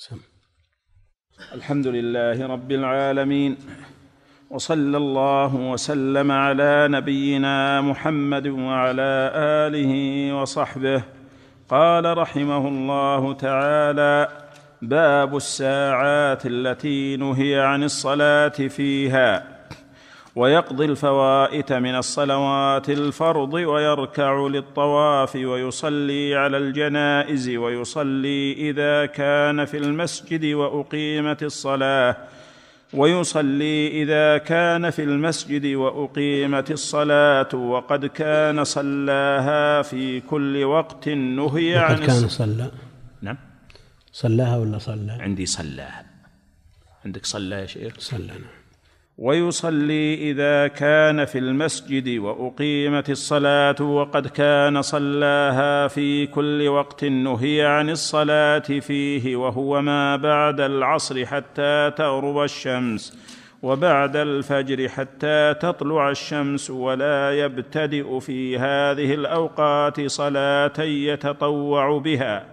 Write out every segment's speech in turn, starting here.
سم. الحمد لله رب العالمين وصلى الله وسلم على نبينا محمد وعلى آله وصحبه قال رحمه الله تعالى باب الساعات التي نهي عن الصلاة فيها ويقضي الفوائت من الصلوات الفرض ويركع للطواف ويصلي على الجنائز ويصلي إذا كان في المسجد وأقيمت الصلاة ويصلي إذا كان في المسجد وأقيمت الصلاة وقد كان صلاها في كل وقت نهي عن وقد كان صلى. نعم. صلاها ولا صلى؟ عندي صلاها. عندك صلى يا شيخ؟ صلى نعم. ويصلي إذا كان في المسجد وأقيمت الصلاة وقد كان صلاها في كل وقت نهي عن الصلاة فيه وهو ما بعد العصر حتى تغرب الشمس وبعد الفجر حتى تطلع الشمس ولا يبتدئ في هذه الأوقات صلاة يتطوع بها.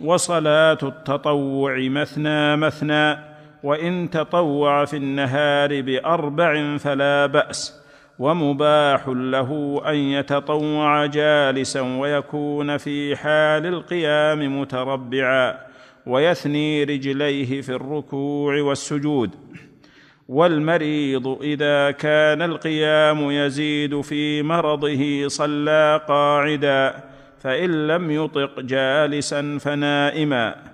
وصلاة التطوع مثنى مثنى وإن تطوع في النهار بأربع فلا بأس ومباح له أن يتطوع جالسا ويكون في حال القيام متربعا ويثني رجليه في الركوع والسجود. والمريض إذا كان القيام يزيد في مرضه صلى قاعدا فإن لم يطق جالسا فنائما.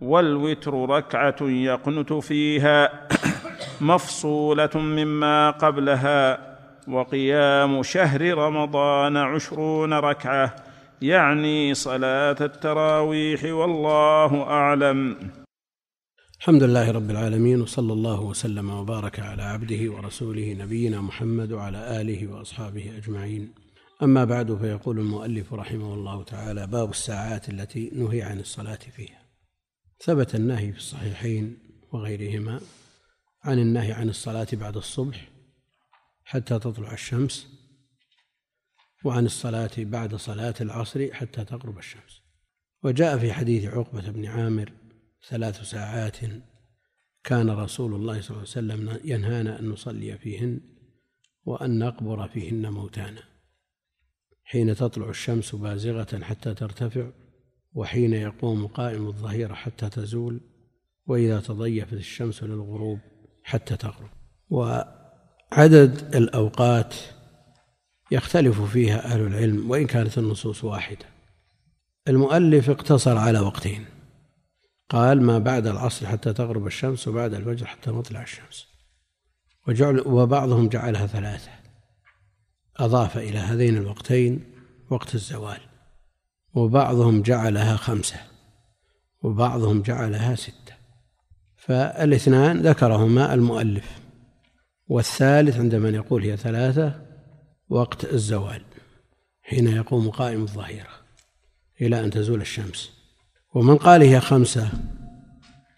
والوتر ركعة يقنت فيها مفصولة مما قبلها وقيام شهر رمضان عشرون ركعة يعني صلاة التراويح والله أعلم. الحمد لله رب العالمين وصلى الله وسلم وبارك على عبده ورسوله نبينا محمد وعلى آله وأصحابه أجمعين. أما بعد فيقول المؤلف رحمه الله تعالى باب الساعات التي نهي عن الصلاة فيها. ثبت النهي في الصحيحين وغيرهما عن النهي عن الصلاة بعد الصبح حتى تطلع الشمس وعن الصلاة بعد صلاة العصر حتى تغرب الشمس. وجاء في حديث عقبة بن عامر ثلاث ساعات كان رسول الله صلى الله عليه وسلم ينهانا أن نصلي فيهن وأن نقبر فيهن موتانا. حين تطلع الشمس بازغة حتى ترتفع وحين يقوم قائم الظهيرة حتى تزول وإذا تضيفت الشمس للغروب حتى تغرب. وعدد الأوقات يختلف فيها أهل العلم وإن كانت النصوص واحدة. المؤلف اقتصر على وقتين. قال ما بعد العصر حتى تغرب الشمس وبعد الفجر حتى مطلع الشمس. وجعل وبعضهم جعلها ثلاثة. أضاف إلى هذين الوقتين وقت الزوال. وبعضهم جعلها خمسة وبعضهم جعلها ستة. فالاثنان ذكرهما المؤلف والثالث عند من يقول هي ثلاثة وقت الزوال حين يقوم قائم الظهيرة إلى أن تزول الشمس. ومن قال هي خمسة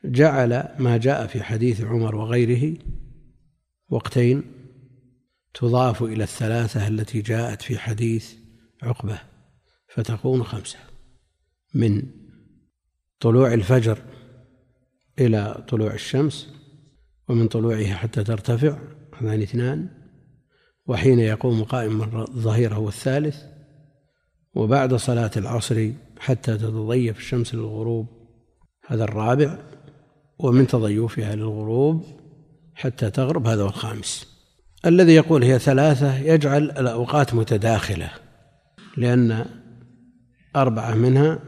جعل ما جاء في حديث عمر وغيره وقتين تضاف إلى الثلاثة التي جاءت في حديث عقبة. فتكون خمسة. من طلوع الفجر إلى طلوع الشمس ومن طلوعها حتى ترتفع هذان اثنان. وحين يقوم قائم الظهيرة هو الثالث وبعد صلاة العصر حتى تتضيف الشمس للغروب هذا الرابع. ومن تضيفها للغروب حتى تغرب هذا هو الخامس. الذي يقول هي ثلاثة يجعل الأوقات متداخلة لأن أربعة منها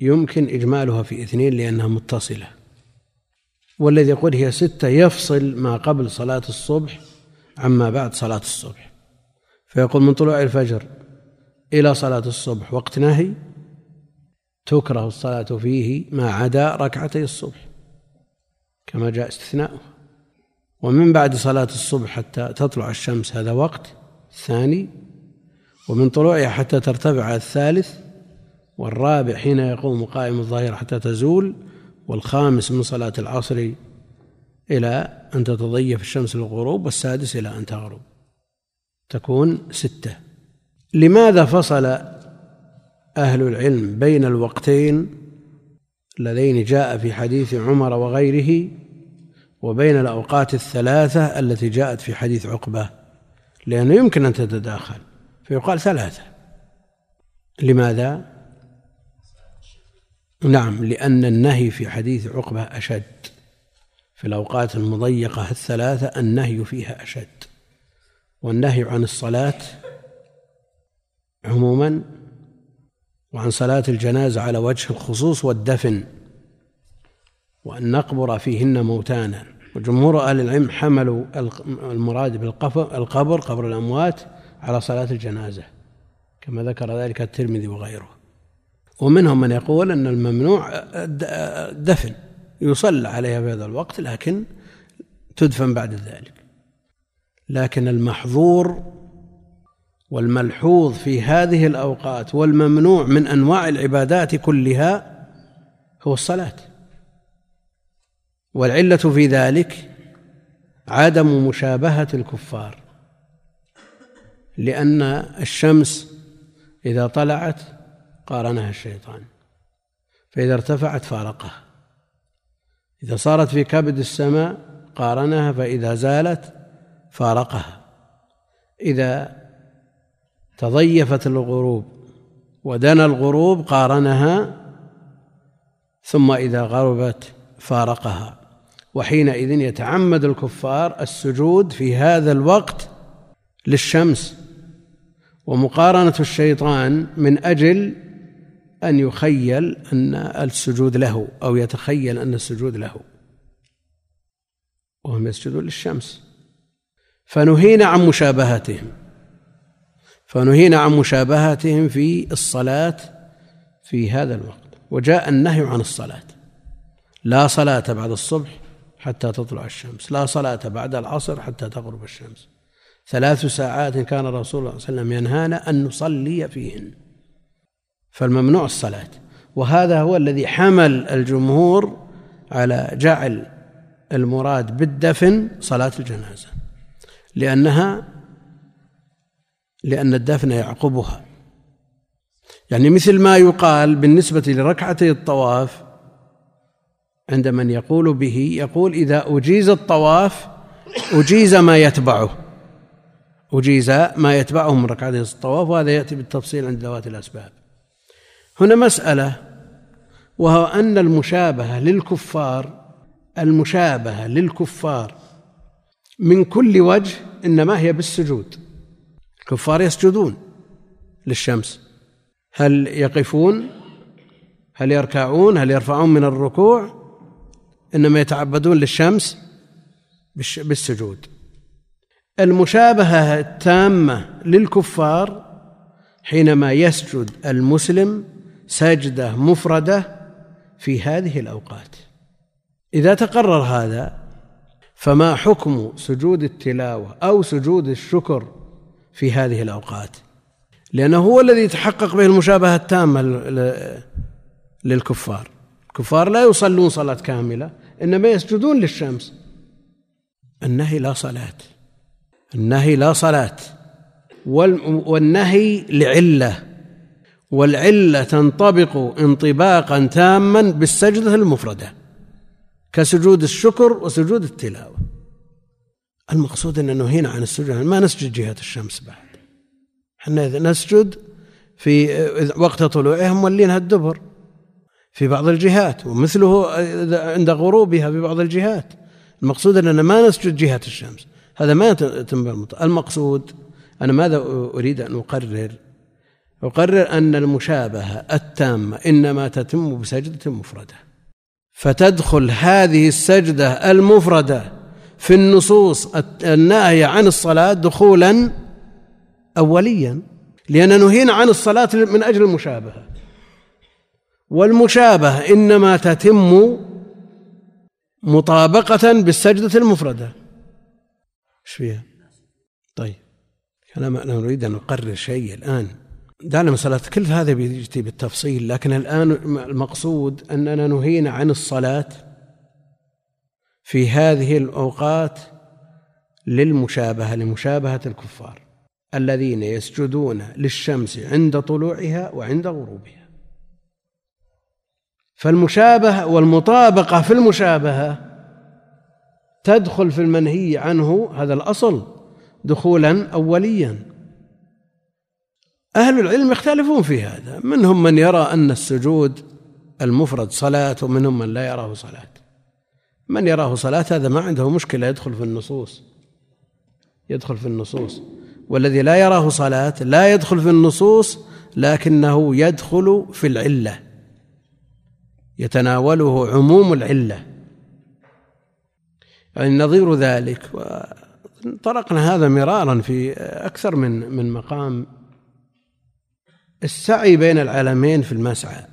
يمكن إجمالها في اثنين لأنها متصلة. والذي يقول هي ستة يفصل ما قبل صلاة الصبح عما بعد صلاة الصبح. فيقول من طلوع الفجر إلى صلاة الصبح وقت نهي تكره الصلاة فيه ما عدا ركعتي الصبح كما جاء استثناؤه ومن بعد صلاة الصبح حتى تطلع الشمس هذا وقت ثاني ومن طلوعها حتى ترتفع الثالث والرابع حين يقوم قائم الظهيرة حتى تزول والخامس من صلاة العصر إلى أن تتضيف الشمس للغروب والسادس إلى أن تغرب. تكون ستة. لماذا فصل أهل العلم بين الوقتين اللذين جاء في حديث عمر وغيره وبين الأوقات الثلاثة التي جاءت في حديث عقبة؟ لأنه يمكن أن تتداخل فيقال ثلاثة. لماذا؟ نعم لأن النهي في حديث عقبة أشد. في الأوقات المضيقة الثلاثة النهي فيها أشد. والنهي عن الصلاة عموما وعن صلاة الجنازة على وجه الخصوص والدفن وأن نقبر فيهن موتانا. وجمهور أهل العلم حملوا المراد بالقبر قبر الأموات على صلاة الجنازة كما ذكر ذلك الترمذي وغيره. ومنهم من يقول أن الممنوع دفن يصلى عليها في هذا الوقت لكن تدفن بعد ذلك. لكن المحظور والملحوظ في هذه الأوقات والممنوع من أنواع العبادات كلها هو الصلاة. والعلة في ذلك عدم مشابهة الكفار لأن الشمس إذا طلعت قارنها الشيطان. فإذا ارتفعت فارقها. إذا صارت في كبد السماء قارنها فإذا زالت فارقها. إذا تضيفت الغروب ودنا الغروب قارنها ثم إذا غربت فارقها. وحينئذ يتعمد الكفار السجود في هذا الوقت للشمس. ومقارنة الشيطان من أجل أن يخيل أن السجود له أو يتخيل أن السجود له. وهم يسجدون للشمس. فنهينا عن مشابهتهم فنهينا عن مشابهتهم في الصلاة في هذا الوقت. وجاء النهي عن الصلاة. لا صلاة بعد الصبح حتى تطلع الشمس. لا صلاة بعد العصر حتى تغرب الشمس. ثلاث ساعات كان الرسول صلى الله عليه وسلم ينهانا أن نصلي فيهن. فالممنوع الصلاة. وهذا هو الذي حمل الجمهور على جعل المراد بالدفن صلاة الجنازة لأنها لأن الدفن يعقبها. يعني مثل ما يقال بالنسبة لركعتي الطواف عند من يقول به يقول إذا أجيز الطواف أجيز ما يتبعه. أجيز ما يتبعه من ركعتي الطواف وهذا يأتي بالتفصيل عند ذوات الأسباب. هنا مسألة وهو أن المشابهة للكفار المشابهة للكفار من كل وجه إنما هي بالسجود. الكفار يسجدون للشمس. هل يقفون؟ هل يركعون؟ هل يرفعون من الركوع؟ إنما يتعبدون للشمس بالسجود. المشابهة التامة للكفار حينما يسجد المسلم سجده مفردة في هذه الأوقات. إذا تقرر هذا فما حكم سجود التلاوة أو سجود الشكر في هذه الأوقات؟ لأنه هو الذي يتحقق به المشابهة التامة للكفار. الكفار لا يصلون صلاة كاملة إنما يسجدون للشمس. النهي لا صلاة. النهي لا صلاة. والنهي لعلة. والعلة تنطبق انطباقا تاما بالسجدة المفردة كسجود الشكر وسجود التلاوة. المقصود إن نهينا عن السجود ما نسجد جهة الشمس بعد. إحنا نسجد في وقت طلوعها مولينها الدبر في بعض الجهات ومثله عند غروبها في بعض الجهات. المقصود اننا ما نسجد جهة الشمس هذا ما يتم المقصود أنا ماذا أريد أن أقرر؟ اقرر أن المشابهة التامة إنما تتم بسجدة مفردة. فتدخل هذه السجدة المفردة في النصوص الناهية عن الصلاة دخولا اوليا لأن نهينا عن الصلاة من أجل المشابهة. والمشابهة إنما تتم مطابقة بالسجدة المفردة. إيش فيها؟ طيب أنا نريد أن نقرر شيء الآن. دعنا مسألة كل هذا بيجي بالتفصيل لكن الآن المقصود أننا نهينا عن الصلاة في هذه الأوقات للمشابهة لمشابهة الكفار الذين يسجدون للشمس عند طلوعها وعند غروبها. فالمشابهة والمطابقة في المشابهة تدخل في المنهي عنه هذا الأصل دخولا أوليا. أهل العلم يختلفون في هذا. منهم من يرى أن السجود المفرد صلاة ومنهم من لا يراه صلاة. من يراه صلاة هذا ما عنده مشكلة يدخل في النصوص. يدخل في النصوص. والذي لا يراه صلاة لا يدخل في النصوص لكنه يدخل في العلة. يتناوله عموم العلة. يعني نظير ذلك. وطرقنا هذا مرارا في أكثر من من مقام. السعي بين العالمين في المسعى.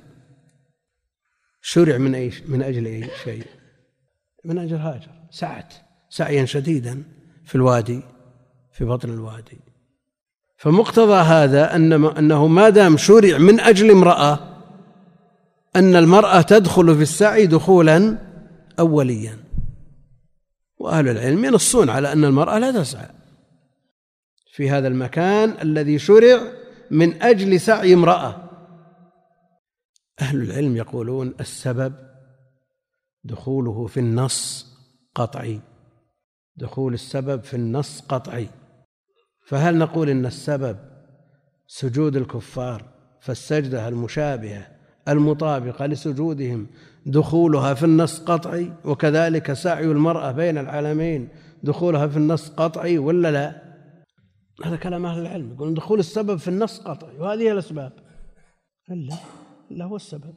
شرع من أي من أجل أي شيء. من أجل هاجر. سعت. سعيا شديدا في الوادي في بطن الوادي. فمقتضى هذا أن أنه ما دام شرع من أجل امرأة أن المرأة تدخل في السعي دخولا أوليا. وأهل العلم ينصون على أن المرأة لا تسعى. في هذا المكان الذي شرع من أجل سعي امرأة. أهل العلم يقولون السبب دخوله في النص قطعي. دخول السبب في النص قطعي. فهل نقول إن السبب سجود الكفار فالسجدة المشابهة المطابقة لسجودهم دخولها في النص قطعي؟ وكذلك سعي المرأة بين العالمين دخولها في النص قطعي ولا لا؟ هذا كلام أهل العلم يقولون دخول السبب في النص قطعي وهذه هي الأسباب. إلا الا هو السبب.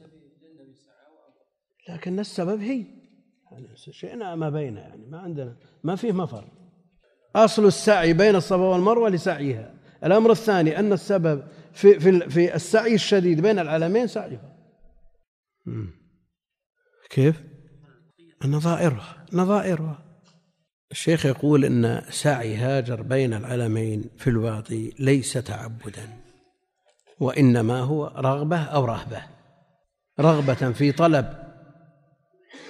لكن السبب هي. شئنا ما بين يعني ما عندنا ما فيه مفر أصل السعي بين الصفا والمروة لسعيها. الأمر الثاني أن السبب في في في السعي الشديد بين العلمين سعيها. كيف؟ نظائرها نظائرها. الشيخ يقول إن سعي هاجر بين العلمين في الوادي ليس تعبدا وإنما هو رغبة أو رهبة رغبة في طلب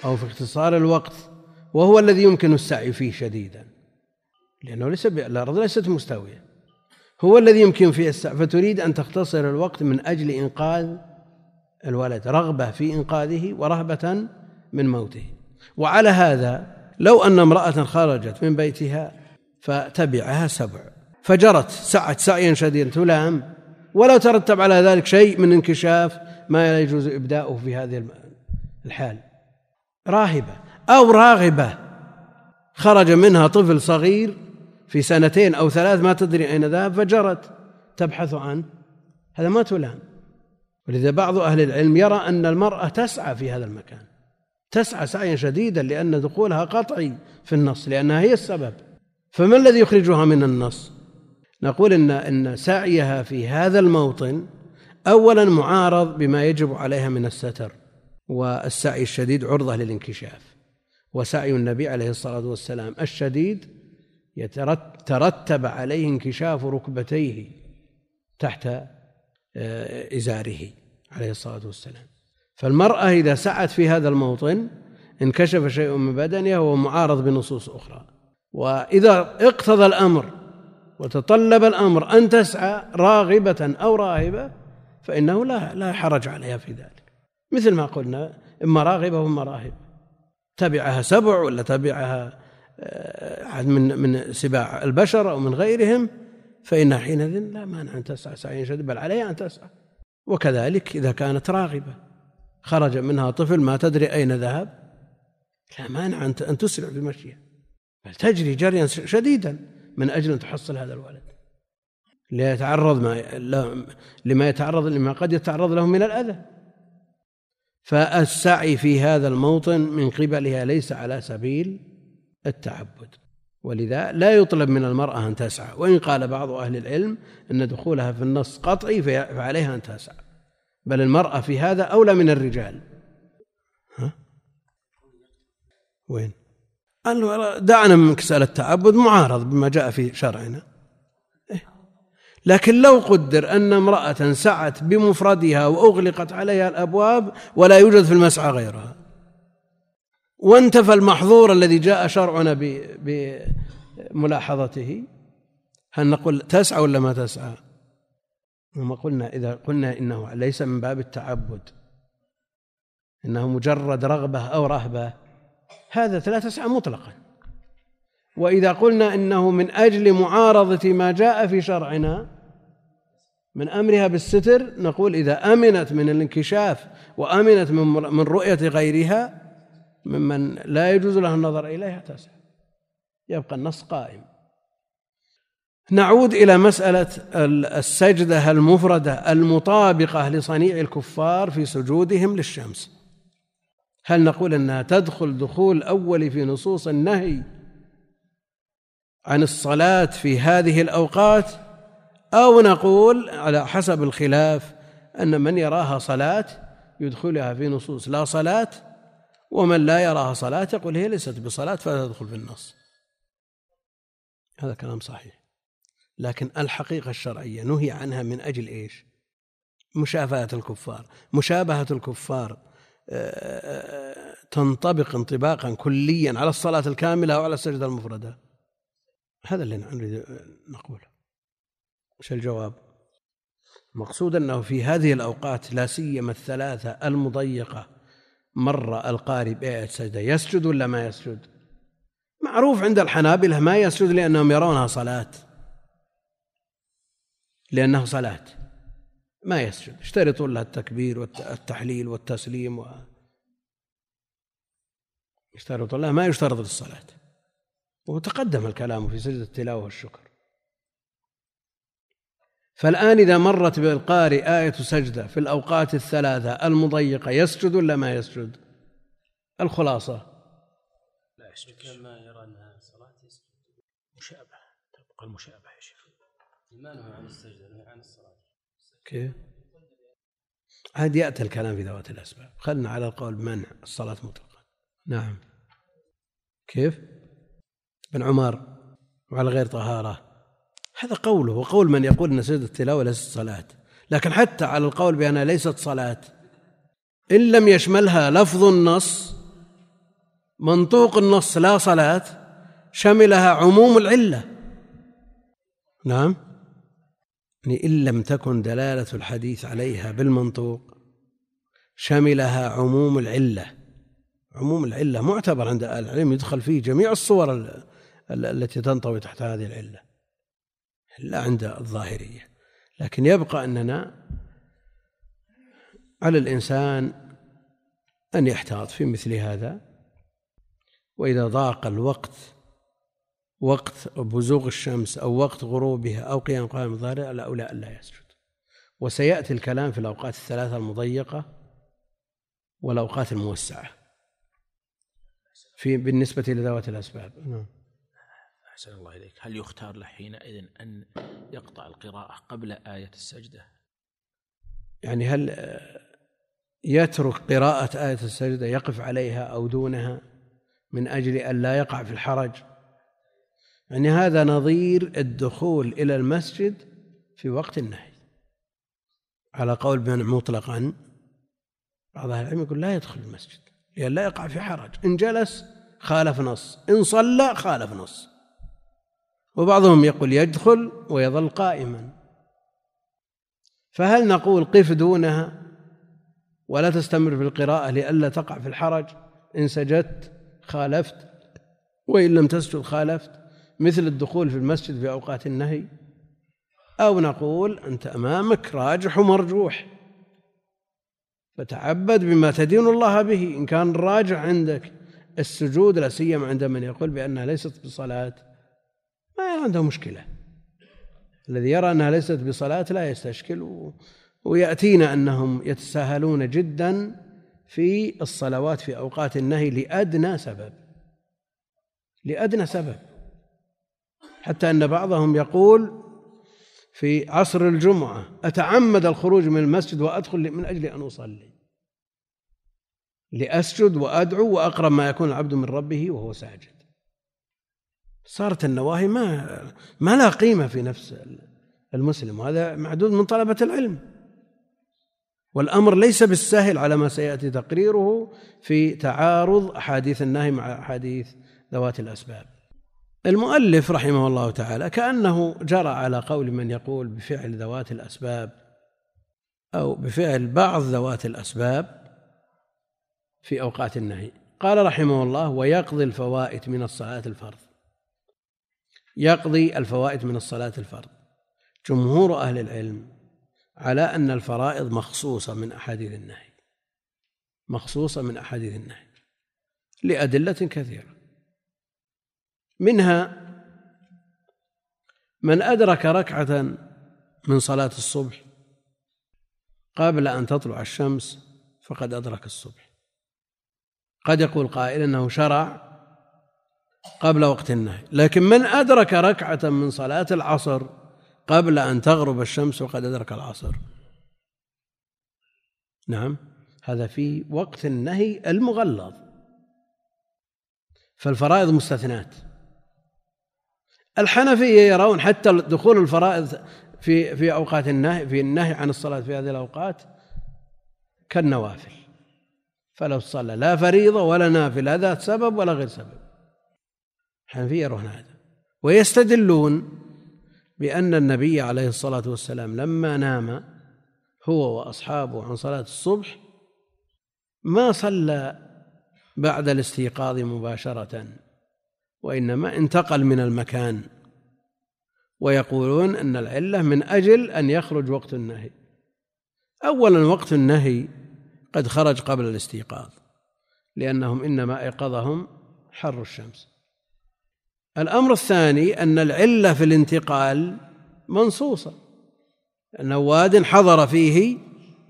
أو في اختصار الوقت وهو الذي يمكن السعي فيه شديدا لأنه ليس الأرض ليست مستوية هو الذي يمكن فيه السعي فتريد أن تختصر الوقت من أجل إنقاذ الولد رغبة في إنقاذه ورهبة من موته وعلى هذا لو أن امرأة خرجت من بيتها فتبعها سبع. فجرت سعت سعيا شديدا تلام. ولا ترتب على ذلك شيء من انكشاف ما لا يجوز إبداؤه في هذه الحال. راهبة أو راغبة خرج منها طفل صغير في سنتين أو ثلاث ما تدري أين ذهب فجرت تبحث عنه هذا ما تلام. ولذا بعض أهل العلم يرى أن المرأة تسعى في هذا المكان. تسعى سعيا شديدا لأن دخولها قطعي في النص لأنها هي السبب. فما الذي يخرجها من النص؟ نقول إن إن سعيها في هذا الموطن أولا معارض بما يجب عليها من الستر والسعي الشديد عرضة للانكشاف. وسعي النبي عليه الصلاة والسلام الشديد يترتب عليه انكشاف ركبتيه تحت آه، إزاره عليه الصلاة والسلام. فالمرأة إذا سعت في هذا الموطن انكشف شيء من بدنها وهو معارض بنصوص أخرى. وإذا اقتضى الأمر وتطلب الأمر أن تسعى راغبة أو راهبة فإنه لا لا حرج عليها في ذلك. مثل ما قلنا إما راغبة وإما راهبة. تبعها سبع ولا تبعها آه، من من سباع البشر أو من غيرهم فإنها حينئذ لا مانع أن تسعى سعيا شديدا بل عليها أن تسعى. وكذلك إذا كانت راغبة. خرج منها طفل ما تدري أين ذهب. لا مانع أن تسرع بمشيها بل تجري جريا شديدا. من أجل أن تحصل هذا الولد. ليتعرض ما لما يتعرض لما قد يتعرض له من الأذى. فالسعي في هذا الموطن من قبلها ليس على سبيل التعبد. ولذا لا يطلب من المرأة أن تسعى. وإن قال بعض أهل العلم أن دخولها في النص قطعي فعليها أن تسعى. بل المرأة في هذا أولى من الرجال ها؟ وين؟ دعنا من مسألة التعبد معارض بما جاء في شرعنا لكن لو قدر أن امرأة سعت بمفردها وأغلقت عليها الأبواب ولا يوجد في المسعى غيرها وانتفى المحظور الذي جاء شرعنا بملاحظته هل نقول تسعى ولا ما تسعى؟ وما قلنا إذا قلنا إنه ليس من باب التعبد إنه مجرد رغبة أو رهبة هذا لا تسعى مطلقا. وإذا قلنا إنه من أجل معارضة ما جاء في شرعنا من أمرها بالستر نقول إذا أمنت من الانكشاف وأمنت من رؤية غيرها ممن لا يجوز له النظر إليها تسعى يبقى النص قائم. نعود إلى مسألة السجدة المفردة المطابقة لصنيع الكفار في سجودهم للشمس. هل نقول أنها تدخل دخول أول في نصوص النهي عن الصلاة في هذه الأوقات؟ أو نقول على حسب الخلاف أن من يراها صلاة يدخلها في نصوص لا صلاة ومن لا يراها صلاة يقول هي ليست بصلاة فلا تدخل في النص. هذا كلام صحيح. لكن الحقيقة الشرعية نهي عنها من أجل إيش؟ مشافهة الكفار. مشابهة الكفار آه، تنطبق انطباقا كليا على الصلاة الكاملة أو على السجدة المفردة. هذا اللي نريد نقوله. وش الجواب؟ المقصود أنه في هذه الأوقات لا سيما الثلاثة المضيقة مر القارئ بآية سجدة يسجد ولا ما يسجد؟ معروف عند الحنابلة ما يسجد لأنهم يرونها صلاة. لأنه صلاة. ما يسجد. يشترطون لها التكبير والتحليل والتسليم و يشترط الله. ما يشترط للصلاة. وتقدم الكلام في سجدة التلاوة والشكر. فالآن إذا مرت بالقارئ آية سجدة في الأوقات الثلاثة المضيقة يسجد ولا ما يسجد؟ الخلاصة. لا يسجد. كما يرى أنها صلاة يسجد. مشابهة. تبقى المشابهة يا شيخ. ما نهى عن السجدة؟ كيف؟ عاد يأتي الكلام في ذوات الأسباب. خلنا على القول بمنع الصلاة مطلقا. نعم. كيف؟ بن عمر وعلى غير طهارة. هذا قوله وقول من يقول أن سجدة التلاوة ليست صلاة. لكن حتى على القول بأنها ليست صلاة إن لم يشملها لفظ النص منطوق النص لا صلاة شملها عموم العلة. نعم. إن لم تكن دلالة الحديث عليها بالمنطوق شملها عموم العلة. عموم العلة معتبر عند أهل العلم يدخل فيه جميع الصور التي تنطوي تحت هذه العلة. لا عند الظاهرية. لكن يبقى أننا على الإنسان أن يحتاط في مثل هذا. وإذا ضاق الوقت وقت بزوغ الشمس أو وقت غروبها أو قيام قائم الظهر الأولى ألا يسجد. وسيأتي الكلام في الأوقات الثلاثة المضيقة والأوقات الموسعة. في بالنسبة لذوات الأسباب. نعم. أحسن الله إليك. هل يختار له حينئذ أن يقطع القراءة قبل آية السجدة؟ يعني هل يترك قراءة آية السجدة يقف عليها أو دونها من أجل أن لا يقع في الحرج؟ يعني هذا نظير الدخول إلى المسجد في وقت النهي. على قول بمنع مطلقا بعض أهل العلم يقول لا يدخل المسجد لأن لا يقع في حرج. إن جلس خالف نص إن صلى خالف نص. وبعضهم يقول يدخل ويظل قائما. فهل نقول قف دونها ولا تستمر في القراءة لئلا تقع في الحرج؟ إن سجدت خالفت وإن لم تسجد خالفت. مثل الدخول في المسجد في أوقات النهي أو نقول أنت أمامك راجح ومرجوح. فتعبد بما تدين الله به. إن كان الراجح عندك السجود لا سيما عند من يقول بأنها ليست بصلاة ما عنده مشكلة. الذي يرى أنها ليست بصلاة لا يستشكل. ويأتينا أنهم يتساهلون جدا في الصلوات في أوقات النهي لأدنى سبب. لأدنى سبب. حتى أن بعضهم يقول في عصر الجمعة أتعمد الخروج من المسجد وأدخل من أجل أن أصلي. لأسجد وأدعو وأقرب ما يكون العبد من ربه وهو ساجد. صارت النواهي ما ما لها قيمة في نفس المسلم وهذا معدود من طلبة العلم. والأمر ليس بالسهل على ما سيأتي تقريره في تعارض أحاديث النهي مع أحاديث ذوات الأسباب. المؤلف رحمه الله تعالى كأنه جرى على قول من يقول بفعل ذوات الأسباب أو بفعل بعض ذوات الأسباب في أوقات النهي. قال رحمه الله ويقضي الفوائت من الصلاة الفرض. يقضي الفوائت من الصلاة الفرض. جمهور أهل العلم على أن الفرائض مخصوصة من أحاديث النهي. مخصوصة من أحاديث النهي لأدلة كثيرة. منها من أدرك ركعة من صلاة الصبح قبل أن تطلع الشمس فقد أدرك الصبح. قد يقول قائل إنه شرع قبل وقت النهي لكن من أدرك ركعة من صلاة العصر قبل أن تغرب الشمس وقد أدرك العصر. نعم هذا في وقت النهي المغلظ. فالفرائض مستثنات. الحنفيه يرون حتى دخول الفرائض في في أوقات النهي في النهي عن الصلاة في هذه الأوقات كالنوافل. فلو صلى لا فريضة ولا نافلة ذات سبب ولا غير سبب. الحنفية يرون هذا. ويستدلون بأن النبي عليه الصلاة والسلام لما نام هو وأصحابه عن صلاة الصبح ما صلى بعد الاستيقاظ مباشرة. وإنما انتقل من المكان. ويقولون أن العلة من أجل أن يخرج وقت النهي. أولا وقت النهي قد خرج قبل الاستيقاظ لأنهم إنما أيقظهم حر الشمس. الأمر الثاني أن العلة في الانتقال منصوصة أنه واد حضر فيه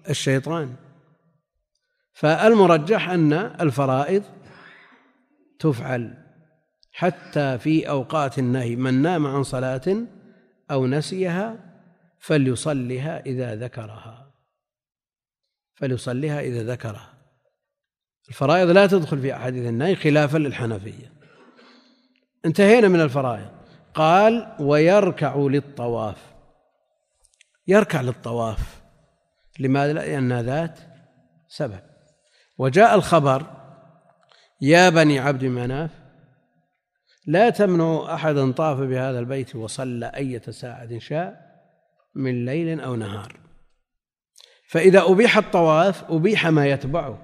الشيطان. فالمرجح أن الفرائض تفعل. حتى في أوقات النهي من نام عن صلاة أو نسيها فليصلها إذا ذكرها. فليصليها إذا ذكرها. الفرائض لا تدخل في أحاديث النهي خلافا للحنفية. انتهينا من الفرائض. قال ويركع للطواف. يركع للطواف. لماذا؟ لأن ذات سبب. وجاء الخبر يا بني عبد مناف لا تمنعوا أحدا طاف بهذا البيت وصلى أية ساعة شاء من ليل أو نهار. فإذا أبيح الطواف أبيح ما يتبعه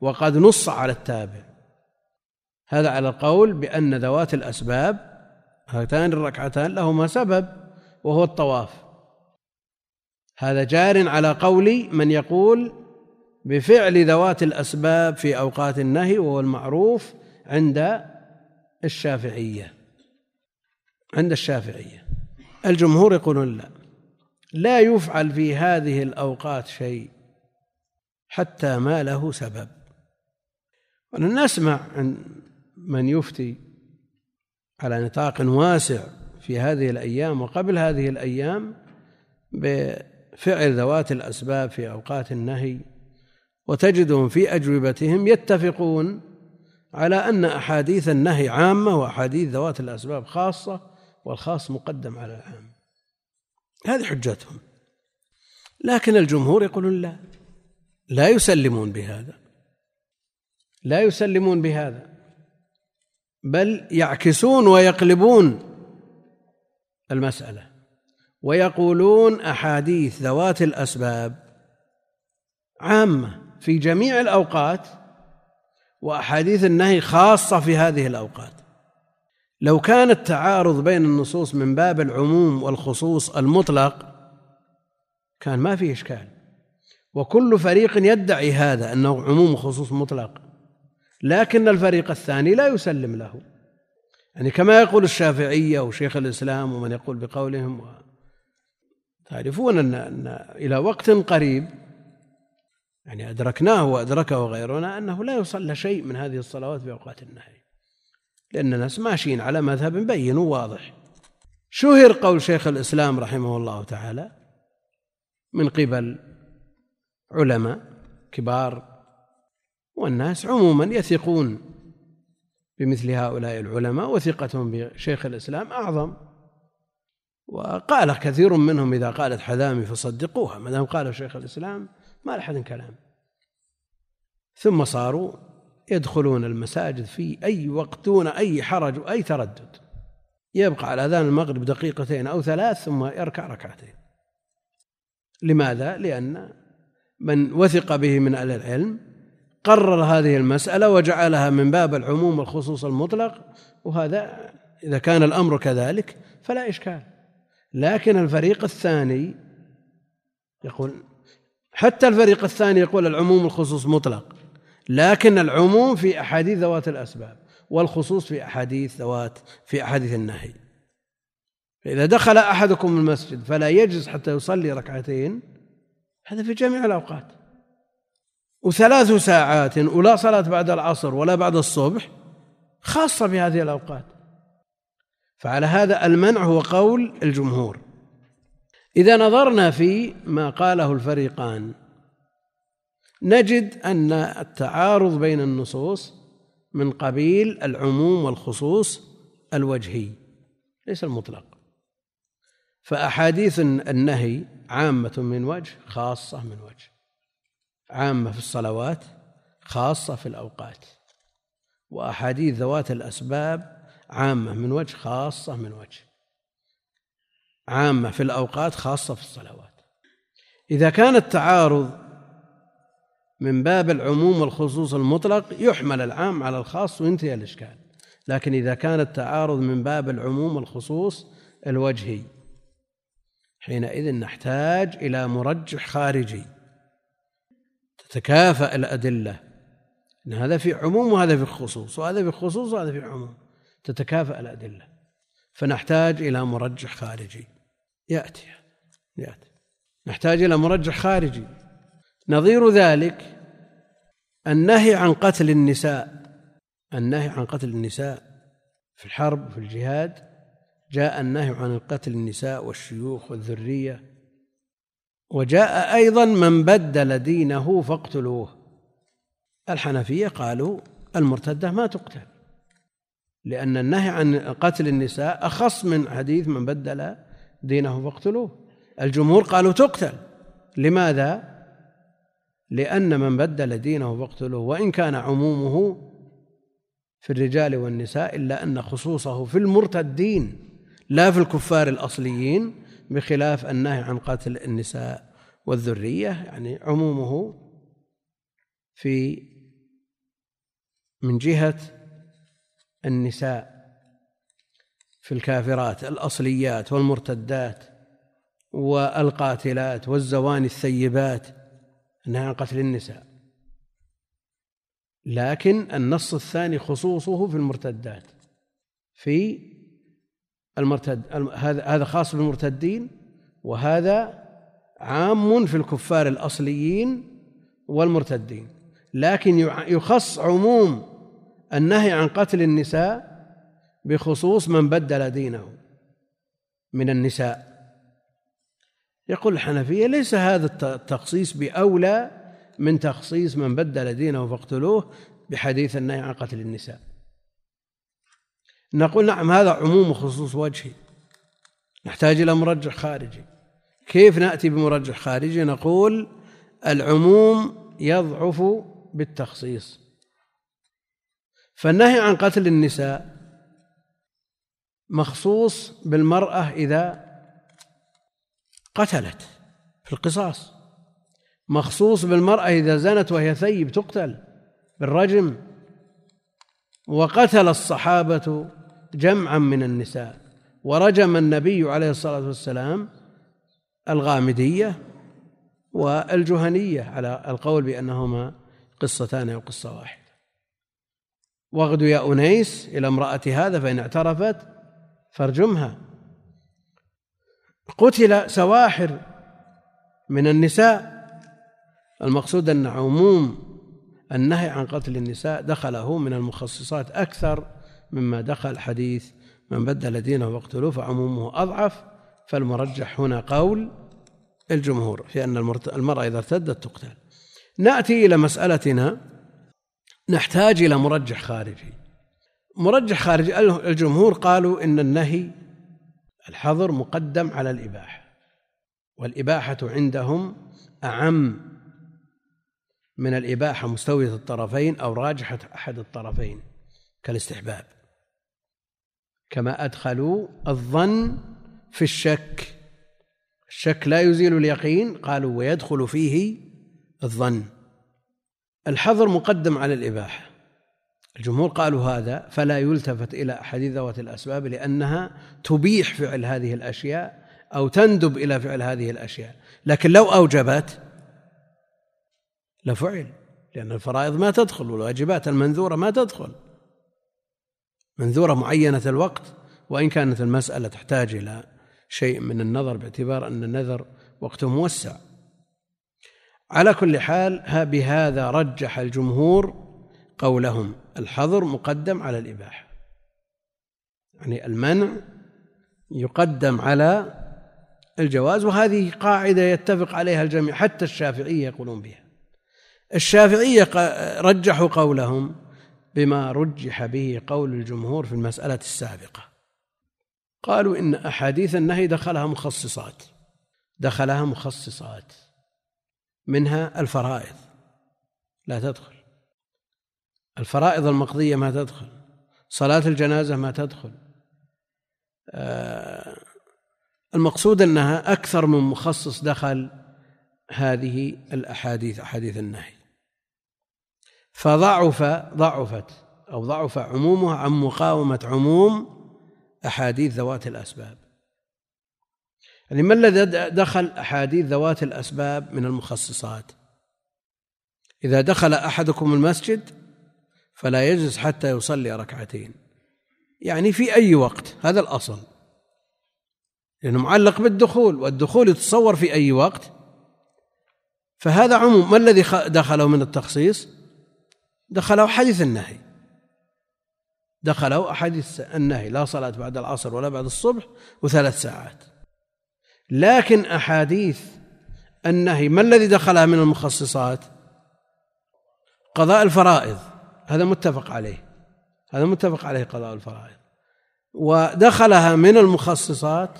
وقد نص على التابع. هذا على القول بأن ذوات الأسباب هاتان الركعتان لهما سبب وهو الطواف. هذا جار على قول من يقول بفعل ذوات الأسباب في أوقات النهي وهو المعروف عند الشافعية. عند الشافعية. الجمهور يقولون لا. لا يفعل في هذه الأوقات شيء حتى ما له سبب. ونسمع عن من يفتي على نطاق واسع في هذه الأيام وقبل هذه الأيام بفعل ذوات الأسباب في أوقات النهي وتجدهم في أجوبتهم يتفقون على أن أحاديث النهي عامة وأحاديث ذوات الأسباب خاصة والخاص مقدم على العام. هذه حجتهم. لكن الجمهور يقولون لا. لا يسلمون بهذا. لا يسلمون بهذا. بل يعكسون ويقلبون المسألة. ويقولون أحاديث ذوات الأسباب عامة في جميع الأوقات وأحاديث النهي خاصة في هذه الأوقات. لو كان التعارض بين النصوص من باب العموم والخصوص المطلق كان ما فيه إشكال. وكل فريق يدعي هذا أنه عموم وخصوص مطلق. لكن الفريق الثاني لا يسلم له. يعني كما يقول الشافعية وشيخ الإسلام ومن يقول بقولهم. تعرفون أن إلى وقت قريب يعني أدركناه وأدركه غيرنا أنه لا يصلى شيء من هذه الصلوات في أوقات النهي. لأن الناس ماشيين على مذهب بين وواضح. شهر قول شيخ الإسلام رحمه الله تعالى من قبل علماء كبار والناس عموما يثقون بمثل هؤلاء العلماء وثقتهم بشيخ الإسلام أعظم. وقال كثير منهم إذا قالت حذامي فصدقوها ما دام قال شيخ الإسلام ما لحد كلام. ثم صاروا يدخلون المساجد في أي وقت دون أي حرج وأي تردد. يبقى على أذان المغرب دقيقتين أو ثلاث ثم يركع ركعتين. لماذا؟ لأن من وثق به من أهل العلم قرر هذه المسألة وجعلها من باب العموم والخصوص المطلق وهذا إذا كان الأمر كذلك فلا إشكال. لكن الفريق الثاني يقول حتى الفريق الثاني يقول العموم والخصوص مطلق لكن العموم في أحاديث ذوات الأسباب والخصوص في أحاديث ذوات في أحاديث النهي. فإذا دخل أحدكم المسجد فلا يجلس حتى يصلي ركعتين هذا في جميع الأوقات. وثلاث ساعات ولا صلاة بعد العصر ولا بعد الصبح خاصة بهذه الأوقات. فعلى هذا المنع هو قول الجمهور. إذا نظرنا في ما قاله الفريقان نجد أن التعارض بين النصوص من قبيل العموم والخصوص الوجهي ليس المطلق. فأحاديث النهي عامة من وجه خاصة من وجه. عامة في الصلوات خاصة في الأوقات. وأحاديث ذوات الأسباب عامة من وجه خاصة من وجه. عامة في الأوقات خاصة في الصلوات. إذا كان التعارض من باب العموم والخصوص المطلق يحمل العام على الخاص وينتهي الإشكال. لكن إذا كان التعارض من باب العموم والخصوص الوجهي حينئذ نحتاج إلى مرجح خارجي. تتكافأ الأدلة. إن هذا في عموم وهذا في خصوص وهذا في خصوص وهذا في عموم. تتكافأ الأدلة. فنحتاج إلى مرجح خارجي. يأتي يأتي. نحتاج إلى مرجح خارجي. نظير ذلك النهي عن قتل النساء. النهي عن قتل النساء في الحرب في الجهاد. جاء النهي عن قتل النساء والشيوخ والذرية. وجاء أيضا من بدل دينه فاقتلوه. الحنفية قالوا المرتدة ما تقتل لأن النهي عن قتل النساء أخص من حديث من بدل دينه فاقتلوه. الجمهور قالوا تقتل. لماذا؟ لأن من بدل دينه فاقتلوه وإن كان عمومه في الرجال والنساء إلا أن خصوصه في المرتدين لا في الكفار الأصليين بخلاف النهي عن قتل النساء والذرية. يعني عمومه في من جهة النساء. في الكافرات الأصليات والمرتدات والقاتلات والزواني الثيبات النهي عن قتل النساء. لكن النص الثاني خصوصه في المرتدات في المرتد هذا هذا خاص بالمرتدين وهذا عام في الكفار الأصليين والمرتدين. لكن يخص عموم النهي عن قتل النساء بخصوص من بدل دينه من النساء. يقول الحنفية ليس هذا التخصيص بأولى من تخصيص من بدل دينه فاقتلوه بحديث النهي عن قتل النساء نقول نعم هذا عموم وخصوص وجهي. نحتاج إلى مرجح خارجي. كيف نأتي بمرجح خارجي؟ نقول العموم يضعف بالتخصيص. فالنهي عن قتل النساء مخصوص بالمرأة إذا قتلت في القصاص. مخصوص بالمرأة إذا زنت وهي ثيب تقتل بالرجم. وقتل الصحابة جمعا من النساء. ورجم النبي عليه الصلاة والسلام الغامدية والجهنية على القول بأنهما قصتان أو قصة واحدة. واغد يا أنيس إلى امرأة هذا فإن اعترفت فارجمها. قتل سواحر من النساء. المقصود أن عموم النهي عن قتل النساء دخله من المخصصات أكثر مما دخل حديث من بدل دينه واقتلوه فعمومه أضعف. فالمرجح هنا قول الجمهور في أن المرأة إذا ارتدت تقتل. نأتي إلى مسألتنا. نحتاج إلى مرجح خارجي. مرجح خارجي الجمهور قالوا إن النهي الحظر مقدم على الإباحة والإباحة عندهم أعم من الإباحة مستوية الطرفين أو راجحة أحد الطرفين كالاستحباب. كما أدخلوا الظن في الشك الشك لا يزيل اليقين قالوا ويدخل فيه الظن. الحظر مقدم على الإباحة. الجمهور قالوا هذا فلا يلتفت إلى أحاديث ذوات الأسباب لأنها تبيح فعل هذه الأشياء أو تندب إلى فعل هذه الأشياء. لكن لو أوجبت لفعل لأن الفرائض ما تدخل والواجبات المنذورة ما تدخل. منذورة معينة الوقت وإن كانت المسألة تحتاج إلى شيء من النظر باعتبار أن النذر وقته موسع. على كل حال بهذا رجح الجمهور قولهم. الحظر مقدم على الإباحة. يعني المنع يقدم على الجواز وهذه قاعدة يتفق عليها الجميع حتى الشافعية يقولون بها. الشافعية رجحوا قولهم بما رجح به قول الجمهور في المسألة السابقة. قالوا إن أحاديث النهي دخلها مخصصات دخلها مخصصات منها الفرائض. لا تدخل. الفرائض المقضية ما تدخل صلاة الجنازة ما تدخل. آه، المقصود أنها أكثر من مخصص دخل هذه الأحاديث أحاديث النهي. فضعف ضعفت أو ضعف عمومها عن مقاومة عموم أحاديث ذوات الأسباب. يعني ما الذي دخل أحاديث ذوات الأسباب من المخصصات؟ إذا دخل أحدكم المسجد فلا يجلس حتى يصلي ركعتين. يعني في أي وقت هذا الأصل. لأنه معلق بالدخول والدخول يتصور في أي وقت. فهذا عموم ما الذي دخله من التخصيص؟ دخله حديث النهي. دخله أحاديث النهي لا صلاة بعد العصر ولا بعد الصبح وثلاث ساعات. لكن أحاديث النهي ما الذي دخلها من المخصصات؟ قضاء الفرائض. هذا متفق عليه. هذا متفق عليه قضاء الفرائض. ودخلها من المخصصات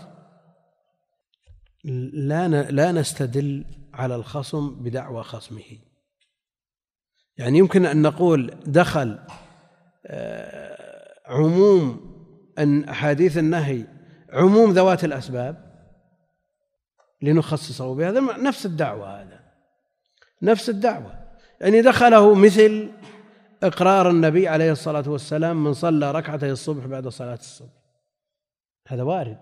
لا لا نستدل على الخصم بدعوى خصمه. يعني يمكن أن نقول دخل آه، عموم أن أحاديث النهي عموم ذوات الأسباب لنخصصه بهذا نفس الدعوة هذا. نفس الدعوة. يعني دخله مثل إقرار النبي عليه الصلاة والسلام من صلى ركعتي الصبح بعد صلاة الصبح. هذا وارد.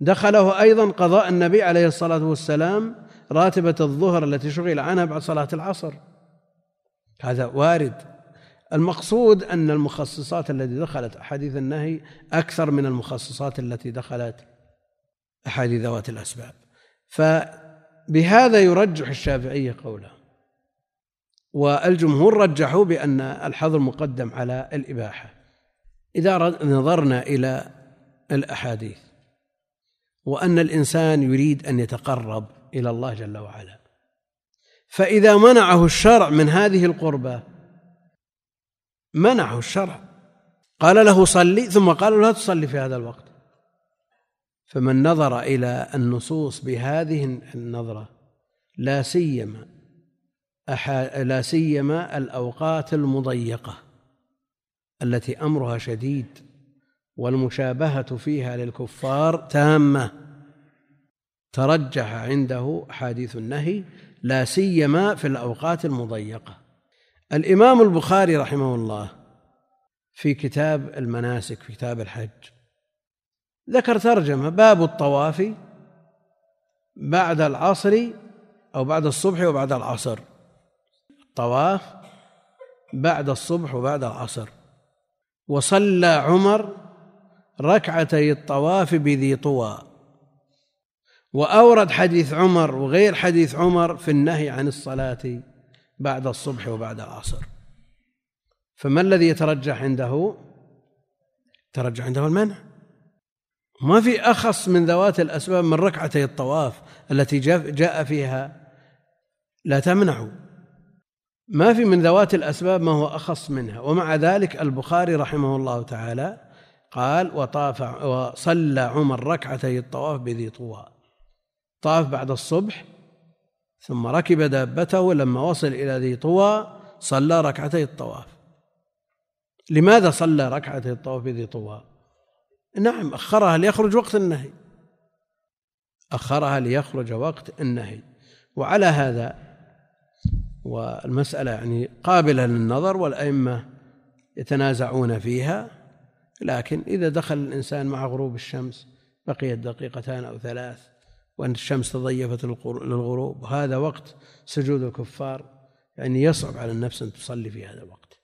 دخله أيضا قضاء النبي عليه الصلاة والسلام راتبة الظهر التي شغل عنها بعد صلاة العصر. هذا وارد. المقصود أن المخصصات التي دخلت أحاديث النهي أكثر من المخصصات التي دخلت أحاديث ذوات الأسباب. فبهذا يرجح الشافعية قوله. والجمهور رجحوا بأن الحظر مقدم على الإباحة إذا نظرنا إلى الأحاديث وأن الإنسان يريد أن يتقرب إلى الله جل وعلا. فإذا منعه الشرع من هذه القربة منعه الشرع. قال له صلي ثم قال له لا تصلي في هذا الوقت. فمن نظر إلى النصوص بهذه النظرة لا سيما لا سيما الأوقات المضيقة التي أمرها شديد والمشابهة فيها للكفار تامة. ترجح عنده أحاديث النهي لا سيما في الأوقات المضيقة. الإمام البخاري رحمه الله في كتاب المناسك في كتاب الحج ذكر ترجمة باب الطواف بعد العصر أو بعد الصبح وبعد العصر. الطواف بعد الصبح وبعد العصر. وصلى عمر ركعتي الطواف بذي طوى. وأورد حديث عمر وغير حديث عمر في النهي عن الصلاة بعد الصبح وبعد العصر. فما الذي يترجح عنده؟ ترجح عنده المنع. ما في أخص من ذوات الأسباب من ركعتي الطواف التي جاء فيها. لا تمنع ما في من ذوات الأسباب ما هو أخص منها. ومع ذلك البخاري رحمه الله تعالى قال وطاف وصلى عمر ركعتي الطواف بذي طوى. طاف بعد الصبح ثم ركب دابته لما وصل إلى ذي طوى صلى ركعتي الطواف. لماذا صلى ركعتي الطواف بذي طوى؟ نعم أخرها ليخرج وقت النهي. أخرها ليخرج وقت النهي. وعلى هذا والمسألة يعني قابلة للنظر والأئمة يتنازعون فيها لكن إذا دخل الإنسان مع غروب الشمس بقيت دقيقتان أو ثلاث وأن الشمس تضيفت للغروب هذا وقت سجود الكفار يعني يصعب على النفس أن تصلي في هذا الوقت.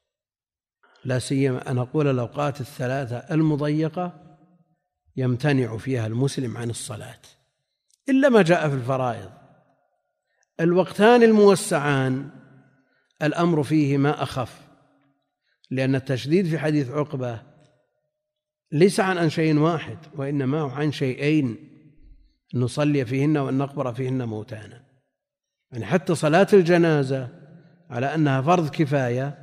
لا سيما أن أقول الأوقات الثلاثة المضيقة يمتنع فيها المسلم عن الصلاة إلا ما جاء في الفرائض. الوقتان الموسعان الأمر فيهما أخف لأن التشديد في حديث عقبة ليس عن شيء واحد وإنما عن شيئين نصلي فيهن وأن نقبر فيهن موتانا. يعني حتى صلاة الجنازة على أنها فرض كفاية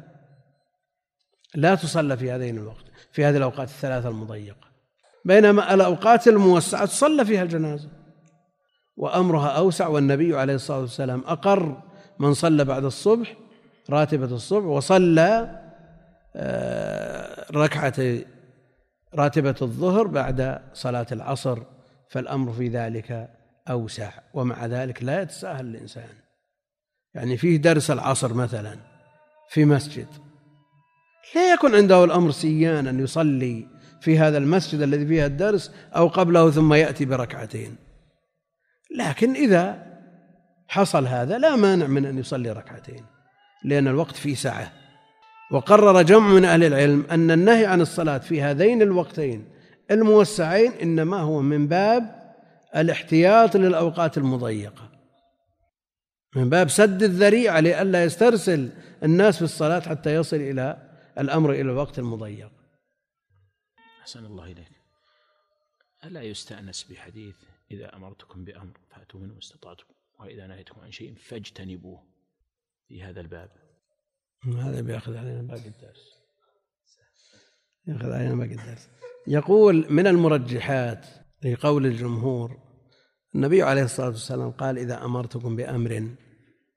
لا تصلى في هذين الوقت في هذه الأوقات الثلاثة المضيقة. بينما الأوقات الموسعة تصلى فيها الجنازة. وأمرها أوسع والنبي عليه الصلاة والسلام أقر من صلى بعد الصبح راتبة الصبح وصلى آه، ركعة راتبة الظهر بعد صلاة العصر فالأمر في ذلك أوسع ومع ذلك لا يتساهل الإنسان. يعني فيه درس العصر مثلا في مسجد. لا يكن عنده الأمر سيانا يصلي في هذا المسجد الذي فيه الدرس أو قبله ثم يأتي بركعتين. لكن إذا حصل هذا لا مانع من أن يصلي ركعتين لأن الوقت فيه سعة وقرر جمع من أهل العلم أن النهي عن الصلاة في هذين الوقتين الموسعين إنما هو من باب الاحتياط للأوقات المضيقة. من باب سد الذريعة لئلا يسترسل الناس في الصلاة حتى يصل إلى الأمر إلى الوقت المضيق. أحسن الله إليك. ألا يستأنس بحديث إذا أمرتكم بأمر فأتوا منه ما استطعتم وإذا نهيتكم عن شيء فاجتنبوه في هذا الباب. هذا بيأخذ علينا باقي الدرس. يأخذ علينا باقي الدرس. يقول من المرجحات لقول الجمهور النبي عليه الصلاة والسلام قال إذا أمرتكم بأمر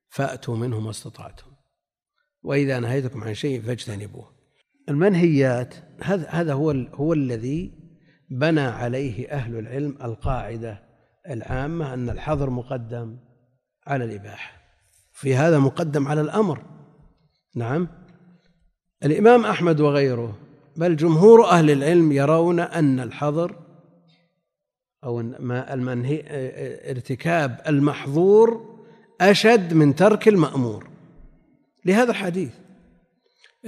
فأتوا منه ما استطعتم وإذا نهيتكم عن شيء فاجتنبوه. المنهيات هذا هذا هو هو الذي بنى عليه أهل العلم القاعدة العامة أن الحظر مقدم على الإباحة. في هذا مقدم على الأمر. نعم. الإمام أحمد وغيره بل جمهور أهل العلم يرون أن الحظر أو المنهي ارتكاب المحظور أشد من ترك المأمور. لهذا الحديث.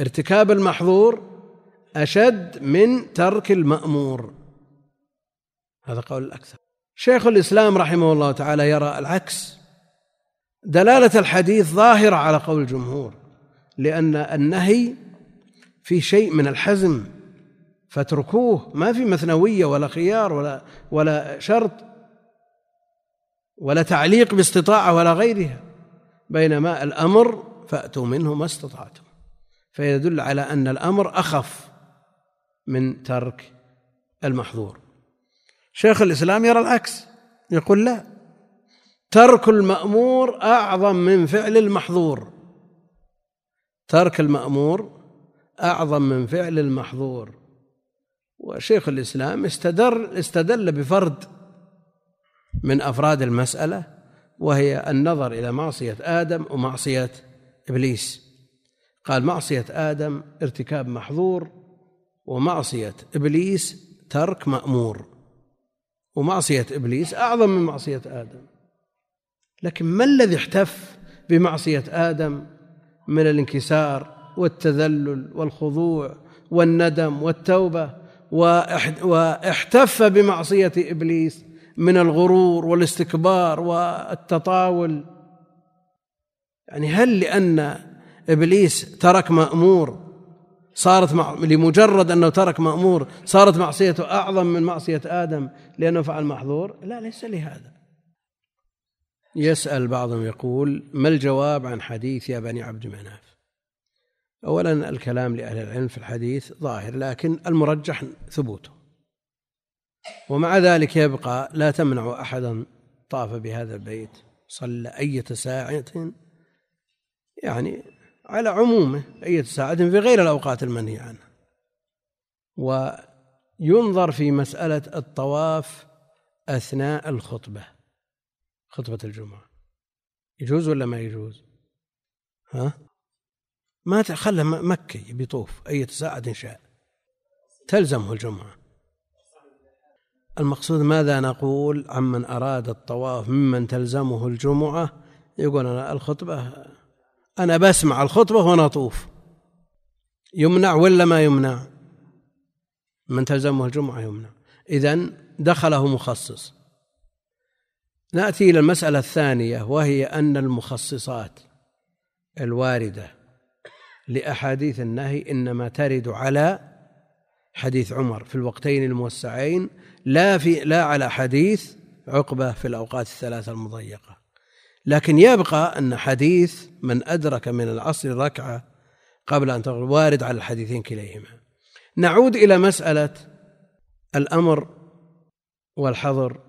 ارتكاب المحظور أشد من ترك المأمور. هذا قول الأكثر. شيخ الإسلام رحمه الله تعالى يرى العكس. دلالة الحديث ظاهرة على قول الجمهور لأن النهي في شيء من الحزم فاتركوه ما في مثنوية ولا خيار ولا ولا شرط ولا تعليق باستطاعة ولا غيرها بينما الأمر فأتوا منه ما استطعتم. فيدل على أن الأمر أخف من ترك المحظور. شيخ الإسلام يرى العكس يقول لا ترك المأمور أعظم من فعل المحظور. ترك المأمور أعظم من فعل المحظور. وشيخ الإسلام استدر استدل بفرد من أفراد المسألة وهي النظر إلى معصية آدم ومعصية إبليس. قال معصية آدم ارتكاب محظور ومعصية إبليس ترك مأمور. ومعصية إبليس أعظم من معصية آدم. لكن ما الذي احتف بمعصية آدم من الانكسار والتذلل والخضوع والندم والتوبة واحتف بمعصية إبليس من الغرور والاستكبار والتطاول؟ يعني هل لأن إبليس ترك مأمور صارت مع لمجرد أنه ترك مأمور صارت معصيته أعظم من معصية آدم لأنه فعل محظور؟ لا ليس لهذا. يسأل بعضهم يقول ما الجواب عن حديث يا بني عبد مناف؟ أولا الكلام لأهل العلم في الحديث ظاهر لكن المرجح ثبوته. ومع ذلك يبقى لا تمنع أحدا طاف بهذا البيت صلى أية ساعة يعني على عمومه أية ساعة في غير الأوقات المنهي عنها وينظر في مسألة الطواف أثناء الخطبة خطبة الجمعة. يجوز ولا ما يجوز؟ ها؟ ما خله مكي بيطوف أي ساعة شاء. تلزمه الجمعة. المقصود ماذا نقول عمن أراد الطواف ممن تلزمه الجمعة؟ يقول أنا الخطبة أنا بسمع الخطبة وأنا أطوف. يمنع ولا ما يمنع؟ من تلزمه الجمعة يمنع. إذا دخله مخصص. نأتي إلى المسألة الثانية وهي أن المخصصات الواردة لأحاديث النهي إنما ترد على حديث عمر في الوقتين الموسعين لا في لا على حديث عقبة في الأوقات الثلاثة المضيقة. لكن يبقى أن حديث من أدرك من العصر ركعة قبل أن تغرب وارد على الحديثين كليهما. نعود إلى مسألة الأمر والحظر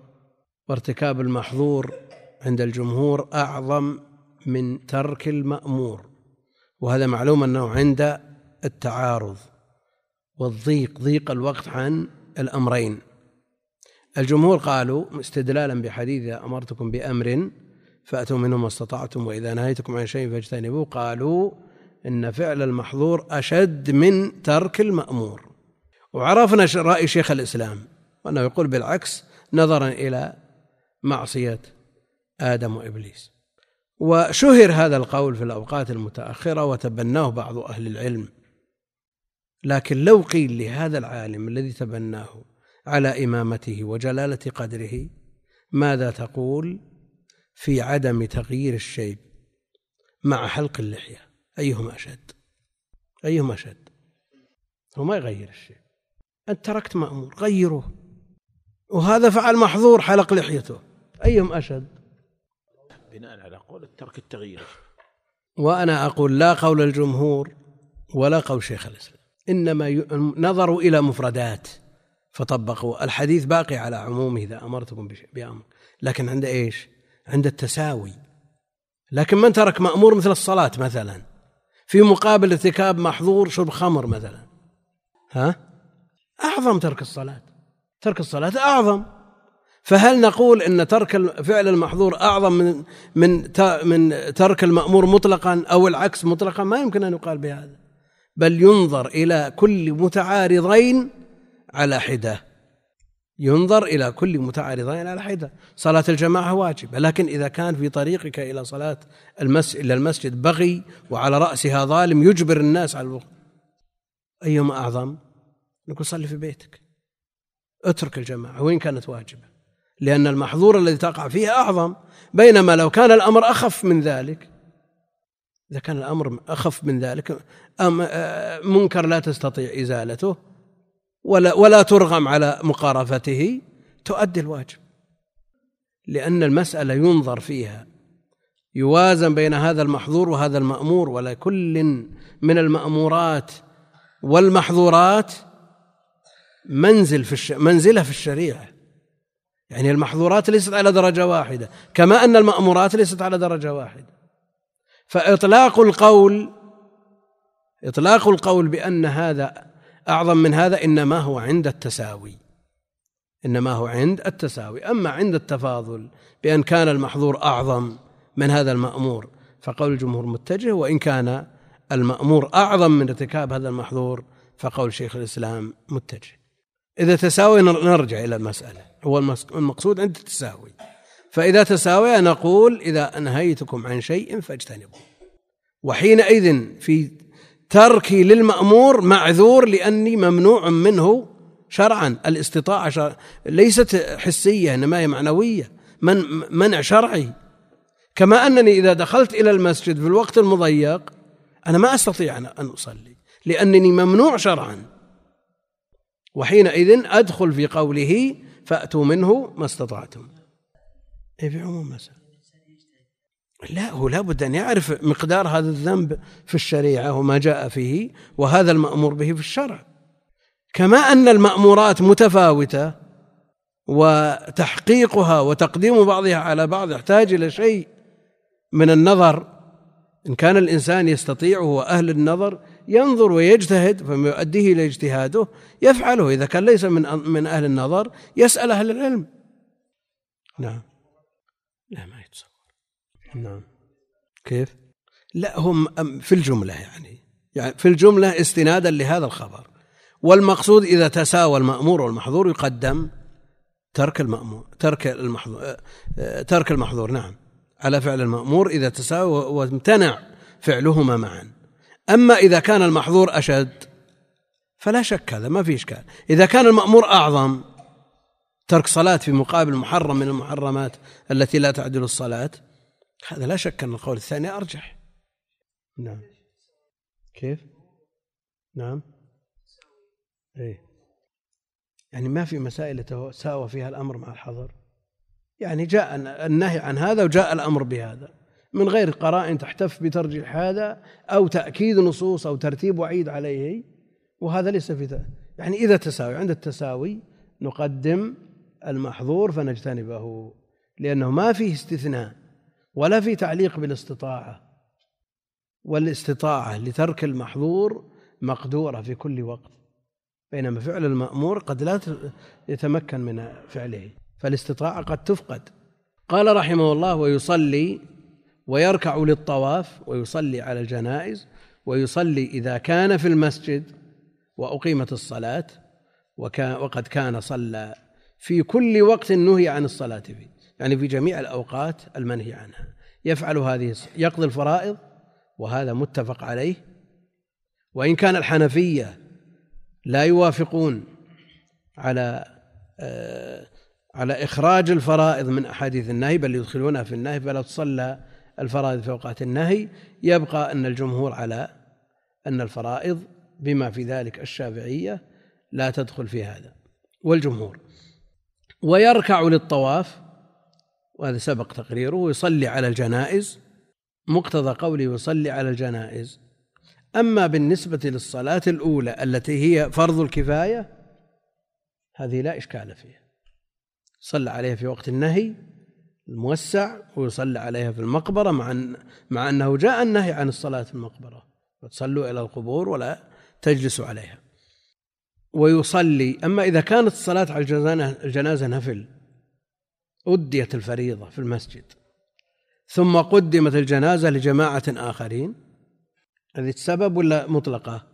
وارتكاب المحظور عند الجمهور أعظم من ترك المأمور وهذا معلوم أنه عند التعارض والضيق ضيق الوقت عن الأمرين. الجمهور قالوا استدلالا بحديث أمرتكم بأمر فأتوا منه ما استطعتم وإذا نهيتكم عن شيء فاجتنبوه قالوا إن فعل المحظور أشد من ترك المأمور. وعرفنا رأي شيخ الإسلام وأنه يقول بالعكس نظرا إلى معصية آدم وإبليس. وشهر هذا القول في الأوقات المتأخرة وتبناه بعض أهل العلم. لكن لو قيل لهذا العالم الذي تبناه على إمامته وجلالة قدره ماذا تقول؟ في عدم تغيير الشيب مع حلق اللحية. أيهما أشد؟ أيهما أشد؟ هو ما يغير الشيء أنت تركت مأمور غيره. وهذا فعل محظور حلق لحيته. أيهم أشد؟ بناء على قول الترك التغيير. وأنا أقول لا قول الجمهور ولا قول شيخ الإسلام. إنما نظروا إلى مفردات. فطبقوا. الحديث باقي على عمومه إذا أمرتكم بأمر. لكن عند إيش؟ عند التساوي. لكن من ترك مأمور مثل الصلاة مثلا؟ في مقابل ارتكاب محظور شرب خمر مثلا. ها؟ أعظم ترك الصلاة. ترك الصلاة أعظم. فهل نقول إن ترك فعل المحظور أعظم من من من ترك المأمور مطلقا أو العكس مطلقا؟ ما يمكن أن يقال بهذا. بل ينظر إلى كل متعارضين على حدة. ينظر إلى كل متعارضين على حدة. صلاة الجماعة واجبة لكن إذا كان في طريقك إلى صلاة المسجد إلى المسجد بغي وعلى رأسها ظالم يجبر الناس على الوقت أيهما أعظم؟ نقول صلي في بيتك. اترك الجماعة وين كانت واجبة. لأن المحظور الذي تقع فيه أعظم. بينما لو كان الأمر أخف من ذلك إذا كان الأمر أخف من ذلك أم منكر لا تستطيع إزالته. ولا ولا ترغم على مقارفته تؤدي الواجب. لأن المسألة ينظر فيها يوازن بين هذا المحظور وهذا المأمور ولكل من المأمورات والمحظورات منزل في منزلة في الشريعة. يعني المحظورات ليست على درجة واحدة كما أن المأمورات ليست على درجة واحدة. فإطلاق القول إطلاق القول بأن هذا أعظم من هذا إنما هو عند التساوي. إنما هو عند التساوي. أما عند التفاضل بأن كان المحظور أعظم من هذا المأمور فقول الجمهور متجه وإن كان المأمور أعظم من ارتكاب هذا المحظور فقول شيخ الإسلام متجه. إذا تساوي نرجع إلى المسألة. هو المقصود عند التساوي. فإذا تساوي نقول إذا أنهيتكم عن شيء فاجتنبوه. وحينئذ في تركي للمأمور معذور لأني ممنوع منه شرعا. الاستطاعة شرع ليست حسية إنما هي معنوية. من منع شرعي. كما أنني إذا دخلت إلى المسجد في الوقت المضيق أنا ما أستطيع أن أصلي لأنني ممنوع شرعا. وحينئذ أدخل في قوله فأتوا منه ما استطعتم. أي في عموم مسألة. لا هو لابد أن يعرف مقدار هذا الذنب في الشريعة وما جاء فيه وهذا المأمور به في الشرع. كما أن المأمورات متفاوتة وتحقيقها وتقديم بعضها على بعض يحتاج إلى شيء من النظر. إن كان الإنسان يستطيع وهو أهل النظر ينظر ويجتهد فما يؤديه إلى اجتهاده يفعله. إذا كان ليس من من أهل النظر يسأل أهل العلم. نعم. نعم. كيف؟ لا هم في الجملة يعني. يعني في الجملة استنادا لهذا الخبر. والمقصود إذا تساوى المأمور والمحظور يقدم ترك المأمور ترك المحظور ترك المحظور نعم. على فعل المأمور إذا تساوى وامتنع فعلهما معا. أما إذا كان المحظور أشد فلا شك هذا ما في إشكال. إذا كان المأمور أعظم ترك صلاة في مقابل محرم من المحرمات التي لا تعدل الصلاة هذا لا شك أن القول الثاني أرجح. نعم. كيف؟ نعم. إيه. يعني ما في مسائل ساوى فيها الأمر مع الحظر يعني جاء النهي عن هذا وجاء الأمر بهذا. من غير قرائن تحتف بترجيح هذا أو تأكيد نصوص أو ترتيب وعيد عليه وهذا ليس في يعني إذا تساوي عند التساوي نقدم المحظور فنجتنبه لأنه ما فيه استثناء. ولا في تعليق بالاستطاعة. والاستطاعة لترك المحظور مقدورة في كل وقت بينما فعل المأمور قد لا يتمكن من فعله فالاستطاعة قد تفقد. قال رحمه الله ويصلي ويركع للطواف ويصلي على الجنائز ويصلي إذا كان في المسجد وأقيمت الصلاة وقد كان صلى في كل وقت نهي عن الصلاة فيه. يعني في جميع الأوقات المنهي عنها. يفعل هذه يقضي الفرائض وهذا متفق عليه. وإن كان الحنفية لا يوافقون على آه، على إخراج الفرائض من أحاديث النهي بل يدخلونها في النهي فلا تصلى الفرائض في أوقات النهي. يبقى أن الجمهور على أن الفرائض بما في ذلك الشافعية لا تدخل في هذا. والجمهور. ويركع للطواف وهذا سبق تقريره ويصلي على الجنائز. مقتضى قوله يصلي على الجنائز. أما بالنسبة للصلاة الأولى التي هي فرض الكفاية هذه لا إشكال فيها. صلى عليها في وقت النهي الموسع ويصلى عليها في المقبرة مع أن مع أنه جاء النهي عن الصلاة في المقبرة. وتصلوا إلى القبور ولا تجلسوا عليها. ويصلي أما إذا كانت الصلاة على الجنازة نفل أديت الفريضة في المسجد. ثم قدمت الجنازة لجماعة آخرين. هذه سبب ولا مطلقة؟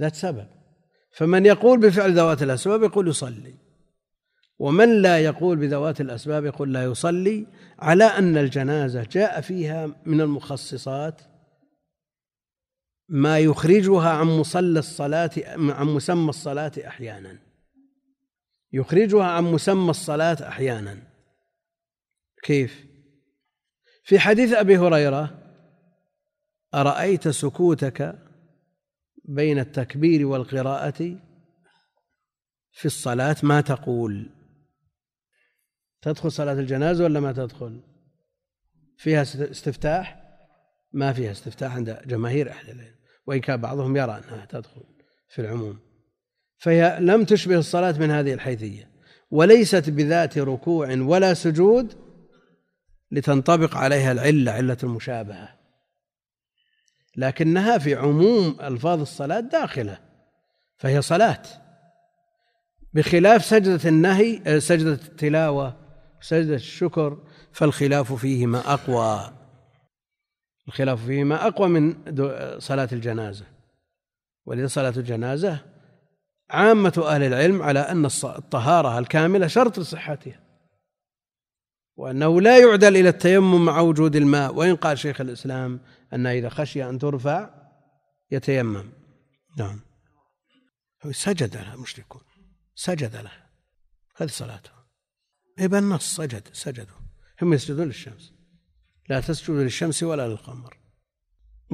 ذات سبب. فمن يقول بفعل ذوات الأسباب يقول يصلي. ومن لا يقول بذوات الأسباب يقول لا يصلي على أن الجنازة جاء فيها من المخصصات ما يخرجها عن مصلى الصلاة عن مسمى الصلاة أحيانا. يخرجها عن مسمى الصلاة أحيانا. كيف؟ في حديث أبي هريرة أرأيت سكوتك بين التكبير والقراءة؟ في الصلاة ما تقول. تدخل صلاة الجنازة ولا ما تدخل؟ فيها استفتاح؟ ما فيها استفتاح عند جماهير أهل العلم وإن كان بعضهم يرى أنها تدخل في العموم. فهي لم تشبه الصلاة من هذه الحيثية وليست بذات ركوع ولا سجود لتنطبق عليها العلة علة المشابهة. لكنها في عموم ألفاظ الصلاة داخلة فهي صلاة. بخلاف سجدة النهي آه، سجدة التلاوة سجدة الشكر فالخلاف فيهما أقوى. الخلاف فيهما أقوى من صلاة الجنازة. ولذا صلاة الجنازة عامة أهل العلم على أن الطهارة الكاملة شرط لصحتها. وأنه لا يعدل إلى التيمم مع وجود الماء وإن قال شيخ الإسلام أنه إذا خشي أن ترفع يتيمم. نعم. سجد لها المشركون. سجد لها هذه صلاته. إيه النص سجد سجدوا. هم يسجدون للشمس. لا تسجدوا للشمس ولا للقمر.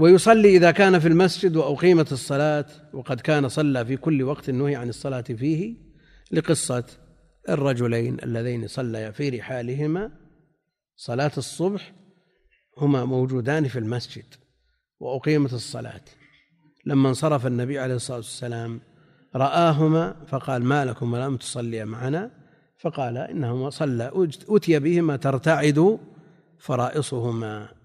ويصلي إذا كان في المسجد وأقيمت الصلاة وقد كان صلى في كل وقت نهي عن الصلاة فيه لقصة الرجلين اللذين صليا في رحالهما. صلاة الصبح هما موجودان في المسجد وأقيمت الصلاة. لما انصرف النبي عليه الصلاة والسلام رآهما فقال ما لكم لم تصليا معنا؟ فقال إنهما صلى أتي بهما ترتعد فرائصهما.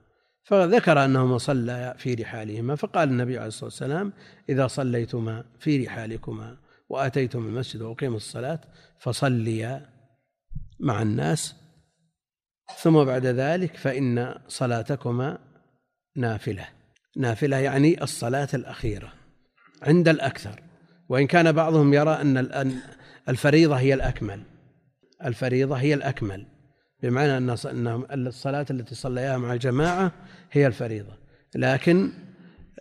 فذكر أنهما صلى في رحالهما فقال النبي عليه الصلاة والسلام إذا صليتما في رحالكما وأتيتم المسجد وأقيمت الصلاة فصليا مع الناس ثم بعد ذلك فإن صلاتكما نافلة. نافلة يعني الصلاة الأخيرة عند الأكثر وإن كان بعضهم يرى أن الفريضة هي الأكمل. الفريضة هي الأكمل. بمعنى أن الصلاة التي صليها مع الجماعة هي الفريضة. لكن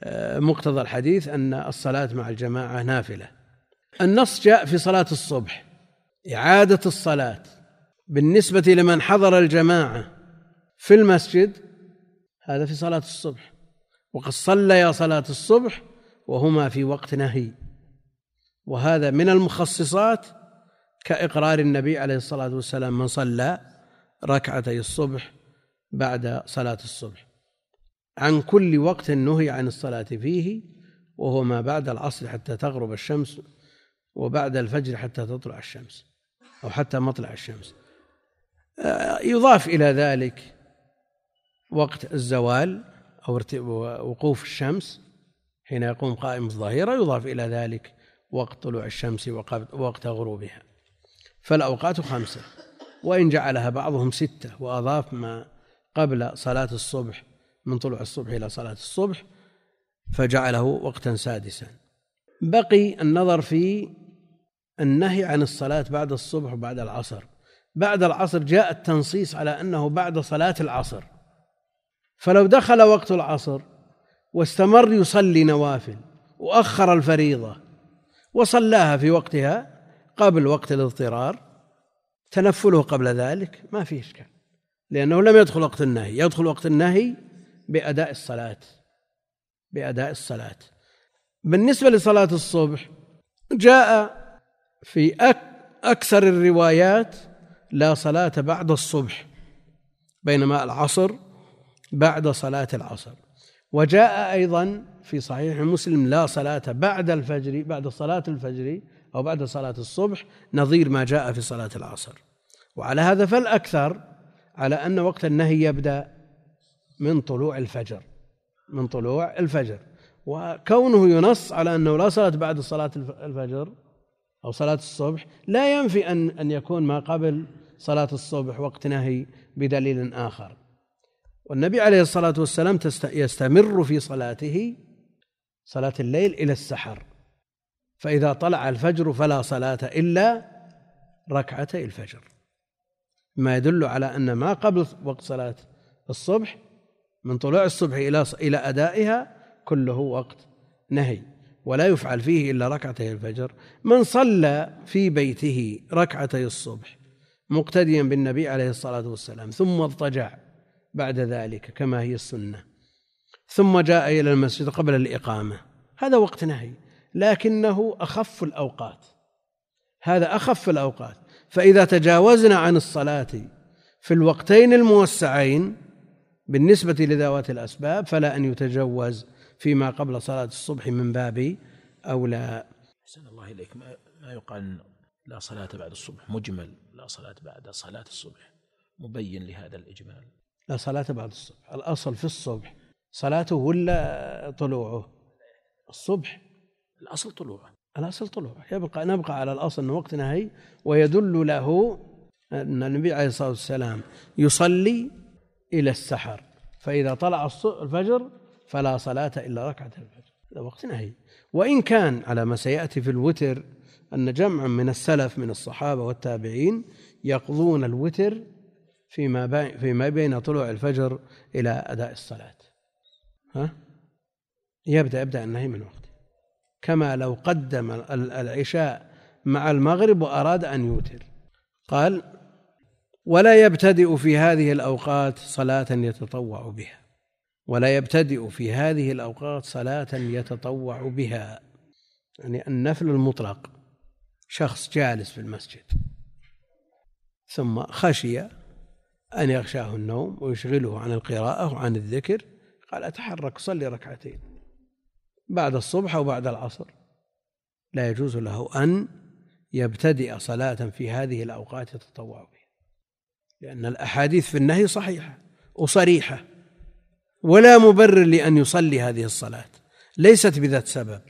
آه، مقتضى الحديث أن الصلاة مع الجماعة نافلة. النص جاء في صلاة الصبح إعادة الصلاة. بالنسبة لمن حضر الجماعة في المسجد هذا في صلاة الصبح. وقد صليا صلاة الصبح وهما في وقت نهي. وهذا من المخصصات كإقرار النبي عليه الصلاة والسلام من صلى. ركعتي الصبح بعد صلاة الصبح. عن كل وقت نهي عن الصلاة فيه وهو ما بعد العصر حتى تغرب الشمس وبعد الفجر حتى تطلع الشمس أو حتى مطلع الشمس. آه، يضاف إلى ذلك وقت الزوال أو وقوف الشمس. حين يقوم قائم الظهيرة يضاف إلى ذلك وقت طلوع الشمس ووقت غروبها. فالأوقات خمسة. وإن جعلها بعضهم ستة وأضاف ما قبل صلاة الصبح من طلوع الصبح إلى صلاة الصبح فجعله وقتا سادسا. بقي النظر في النهي عن الصلاة بعد الصبح وبعد العصر. بعد العصر جاء التنصيص على أنه بعد صلاة العصر. فلو دخل وقت العصر واستمر يصلي نوافل وأخر الفريضة وصلاها في وقتها قبل وقت الاضطرار تنفله قبل ذلك ما فيه إشكال لأنه لم يدخل وقت النهي يدخل وقت النهي بأداء الصلاة بأداء الصلاة. بالنسبة لصلاة الصبح جاء في أكثر الروايات لا صلاة بعد الصبح بينما العصر بعد صلاة العصر. وجاء أيضا في صحيح مسلم لا صلاة بعد الفجر بعد صلاة الفجر أو بعد صلاة الصبح نظير ما جاء في صلاة العصر. وعلى هذا فالأكثر على أن وقت النهي يبدأ من طلوع الفجر من طلوع الفجر. وكونه ينص على أنه لا صلاة بعد صلاة الفجر أو صلاة الصبح لا ينفي أن أن يكون ما قبل صلاة الصبح وقت نهي بدليل آخر. والنبي عليه الصلاة والسلام يستمر في صلاته صلاة الليل إلى السحر. فإذا طلع الفجر فلا صلاة إلا ركعتي الفجر. ما يدل على أن ما قبل وقت صلاة الصبح من طلوع الصبح إلى إلى أدائها كله وقت نهي ولا يفعل فيه إلا ركعتي الفجر. من صلى في بيته ركعتي الصبح مقتديا بالنبي عليه الصلاة والسلام ثم اضطجع بعد ذلك كما هي السنة ثم جاء إلى المسجد قبل الإقامة. هذا وقت نهي لكنه أخف الأوقات. هذا أخف الأوقات. فإذا تجاوزنا عن الصلاة في الوقتين الموسعين بالنسبة لذوات الأسباب فلا أن يتجوز فيما قبل صلاة الصبح من باب أولى. أحسن الله إليك. ما يقال لا صلاة بعد الصبح مجمل لا صلاة بعد صلاة الصبح مبين لهذا الإجمال. لا صلاة بعد الصبح الأصل في الصبح. صلاته ولا طلوعه؟ الصبح. الأصل طلوعه. الأصل طلوعه يبقى نبقى على الأصل أن وقت نهي ويدل له أن النبي عليه الصلاة والسلام يصلي إلى السحر. فإذا طلع الفجر فلا صلاة إلا ركعة الفجر. هذا وقت نهي وإن كان على ما سيأتي في الوتر أن جمعا من السلف من الصحابة والتابعين يقضون الوتر فيما فيما بين طلوع الفجر إلى أداء الصلاة. ها؟ يبدأ يبدأ النهي من وقته. كما لو قدم العشاء مع المغرب وأراد أن يوتر. قال ولا يبتدئ في هذه الأوقات صلاة يتطوع بها. ولا يبتدئ في هذه الأوقات صلاة يتطوع بها. يعني النفل المطلق شخص جالس في المسجد ثم خشي أن يغشاه النوم ويشغله عن القراءة وعن الذكر قال أتحرك صلي ركعتين. بعد الصبح أو بعد العصر. لا يجوز له أن يبتدئ صلاة في هذه الأوقات يتطوع بها. لأن الأحاديث في النهي صحيحة وصريحة. ولا مبرر لأن يصلي هذه الصلاة. ليست بذات سبب.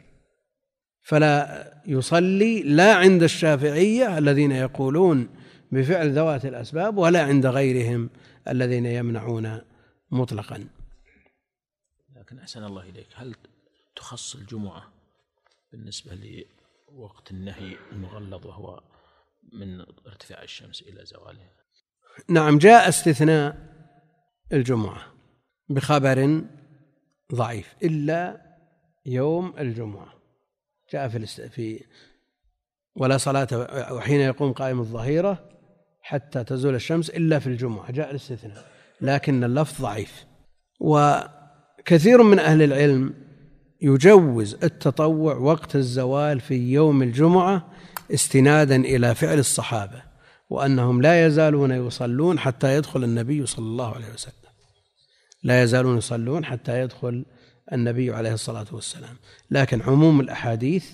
فلا يصلي لا عند الشافعية الذين يقولون بفعل ذوات الأسباب ولا عند غيرهم الذين يمنعون مطلقا. لكن أحسن الله إليك. هل تخص الجمعة بالنسبة لوقت النهي المغلظ وهو من ارتفاع الشمس إلى زوالها. نعم جاء استثناء الجمعة بخبر ضعيف إلا يوم الجمعة. جاء في في ولا صلاة وحين يقوم قائم الظهيرة حتى تزول الشمس إلا في الجمعة. جاء الاستثناء لكن اللفظ ضعيف. وكثير من أهل العلم يجوز التطوع وقت الزوال في يوم الجمعة استنادا إلى فعل الصحابة وأنهم لا يزالون يصلون حتى يدخل النبي صلى الله عليه وسلم. لا يزالون يصلون حتى يدخل النبي عليه الصلاة والسلام. لكن عموم الأحاديث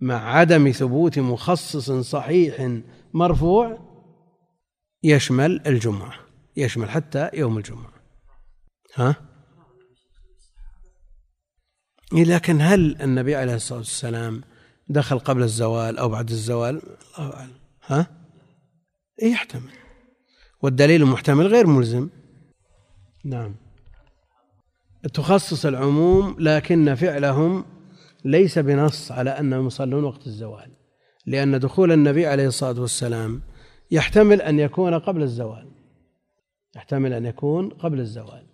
مع عدم ثبوت مخصص صحيح مرفوع يشمل الجمعة يشمل حتى يوم الجمعة. ها؟ لكن هل النبي عليه الصلاة والسلام دخل قبل الزوال أو بعد الزوال؟ الله أعلم. ها؟ إيه، يحتمل. والدليل المحتمل غير ملزم. نعم. تخصص العموم لكن فعلهم ليس بنص على أنهم يصلون وقت الزوال لأن دخول النبي عليه الصلاة والسلام يحتمل أن يكون قبل الزوال. يحتمل أن يكون قبل الزوال.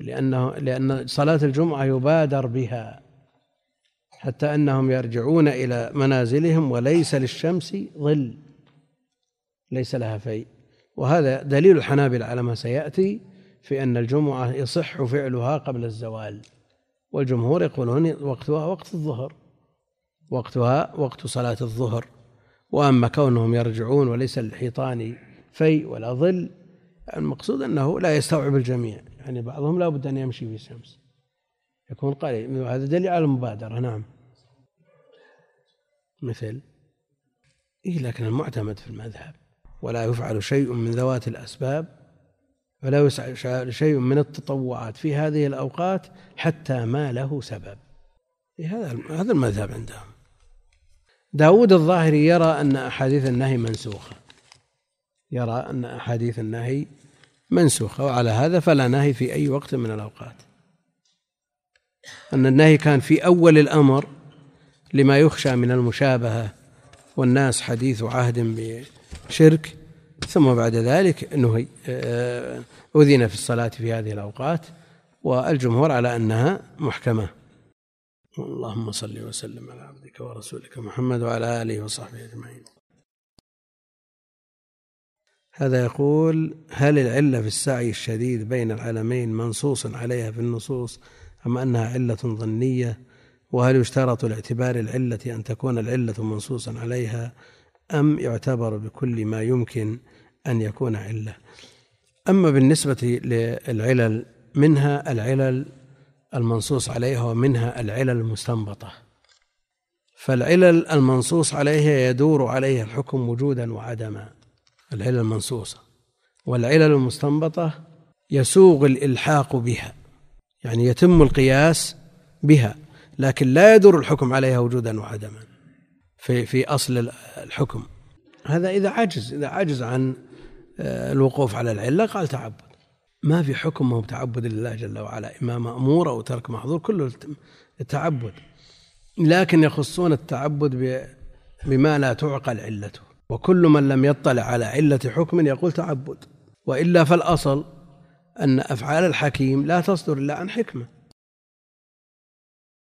لأنه لأن صلاة الجمعة يبادر بها حتى أنهم يرجعون إلى منازلهم وليس للشمس ظل ليس لها في وهذا دليل الحنابلة على ما سيأتي في أن الجمعة يصح فعلها قبل الزوال. والجمهور يقولون وقتها وقت الظهر وقتها وقت صلاة الظهر. وأما كونهم يرجعون وليس للحيطان في ولا ظل المقصود أنه لا يستوعب الجميع. يعني بعضهم لا بد أن يمشي في الشمس. يكون قليل. هذا دليل على المبادرة. نعم. مثل. إيه لكن المعتمد في المذهب. ولا يفعل شيء من ذوات الأسباب. ولا يسعى شيء من التطوعات في هذه الأوقات حتى ما له سبب. هذا هذا المذهب عندهم. داود الظاهري يرى أن أحاديث النهي منسوخة. يرى أن أحاديث النهي منسوخة وعلى هذا فلا نهي في أي وقت من الأوقات. أن النهي كان في أول الأمر لما يخشى من المشابهة والناس حديث عهد بشرك ثم بعد ذلك نهي آه، أذن في الصلاة في هذه الأوقات والجمهور على أنها محكمة. اللهم صل وسلم على عبدك ورسولك محمد وعلى آله وصحبه أجمعين. هذا يقول هل العلة في السعي الشديد بين العلمين منصوص عليها في النصوص أم أنها علة ظنية؟ وهل يشترط لاعتبار العلة أن تكون العلة منصوصا عليها أم يعتبر بكل ما يمكن أن يكون علة؟ أما بالنسبة للعلل منها العلل المنصوص عليها ومنها العلل المستنبطة. فالعلل المنصوص عليها يدور عليها الحكم وجودا وعدما. العلل المنصوصة والعلل المستنبطة يسوغ الإلحاق بها يعني يتم القياس بها لكن لا يدور الحكم عليها وجودا وعدما في في أصل الحكم. هذا إذا عجز إذا عجز عن آه، الوقوف على العلة قال تعبد. ما في حكم هو تعبد لله جل وعلا إما مأمور أو ترك محظور كله التعبد. لكن يخصون التعبد بما لا تعقل علته. وكل من لم يطلع على علة حكم يقول تعبد. وإلا فالأصل أن أفعال الحكيم لا تصدر إلا عن حكمة.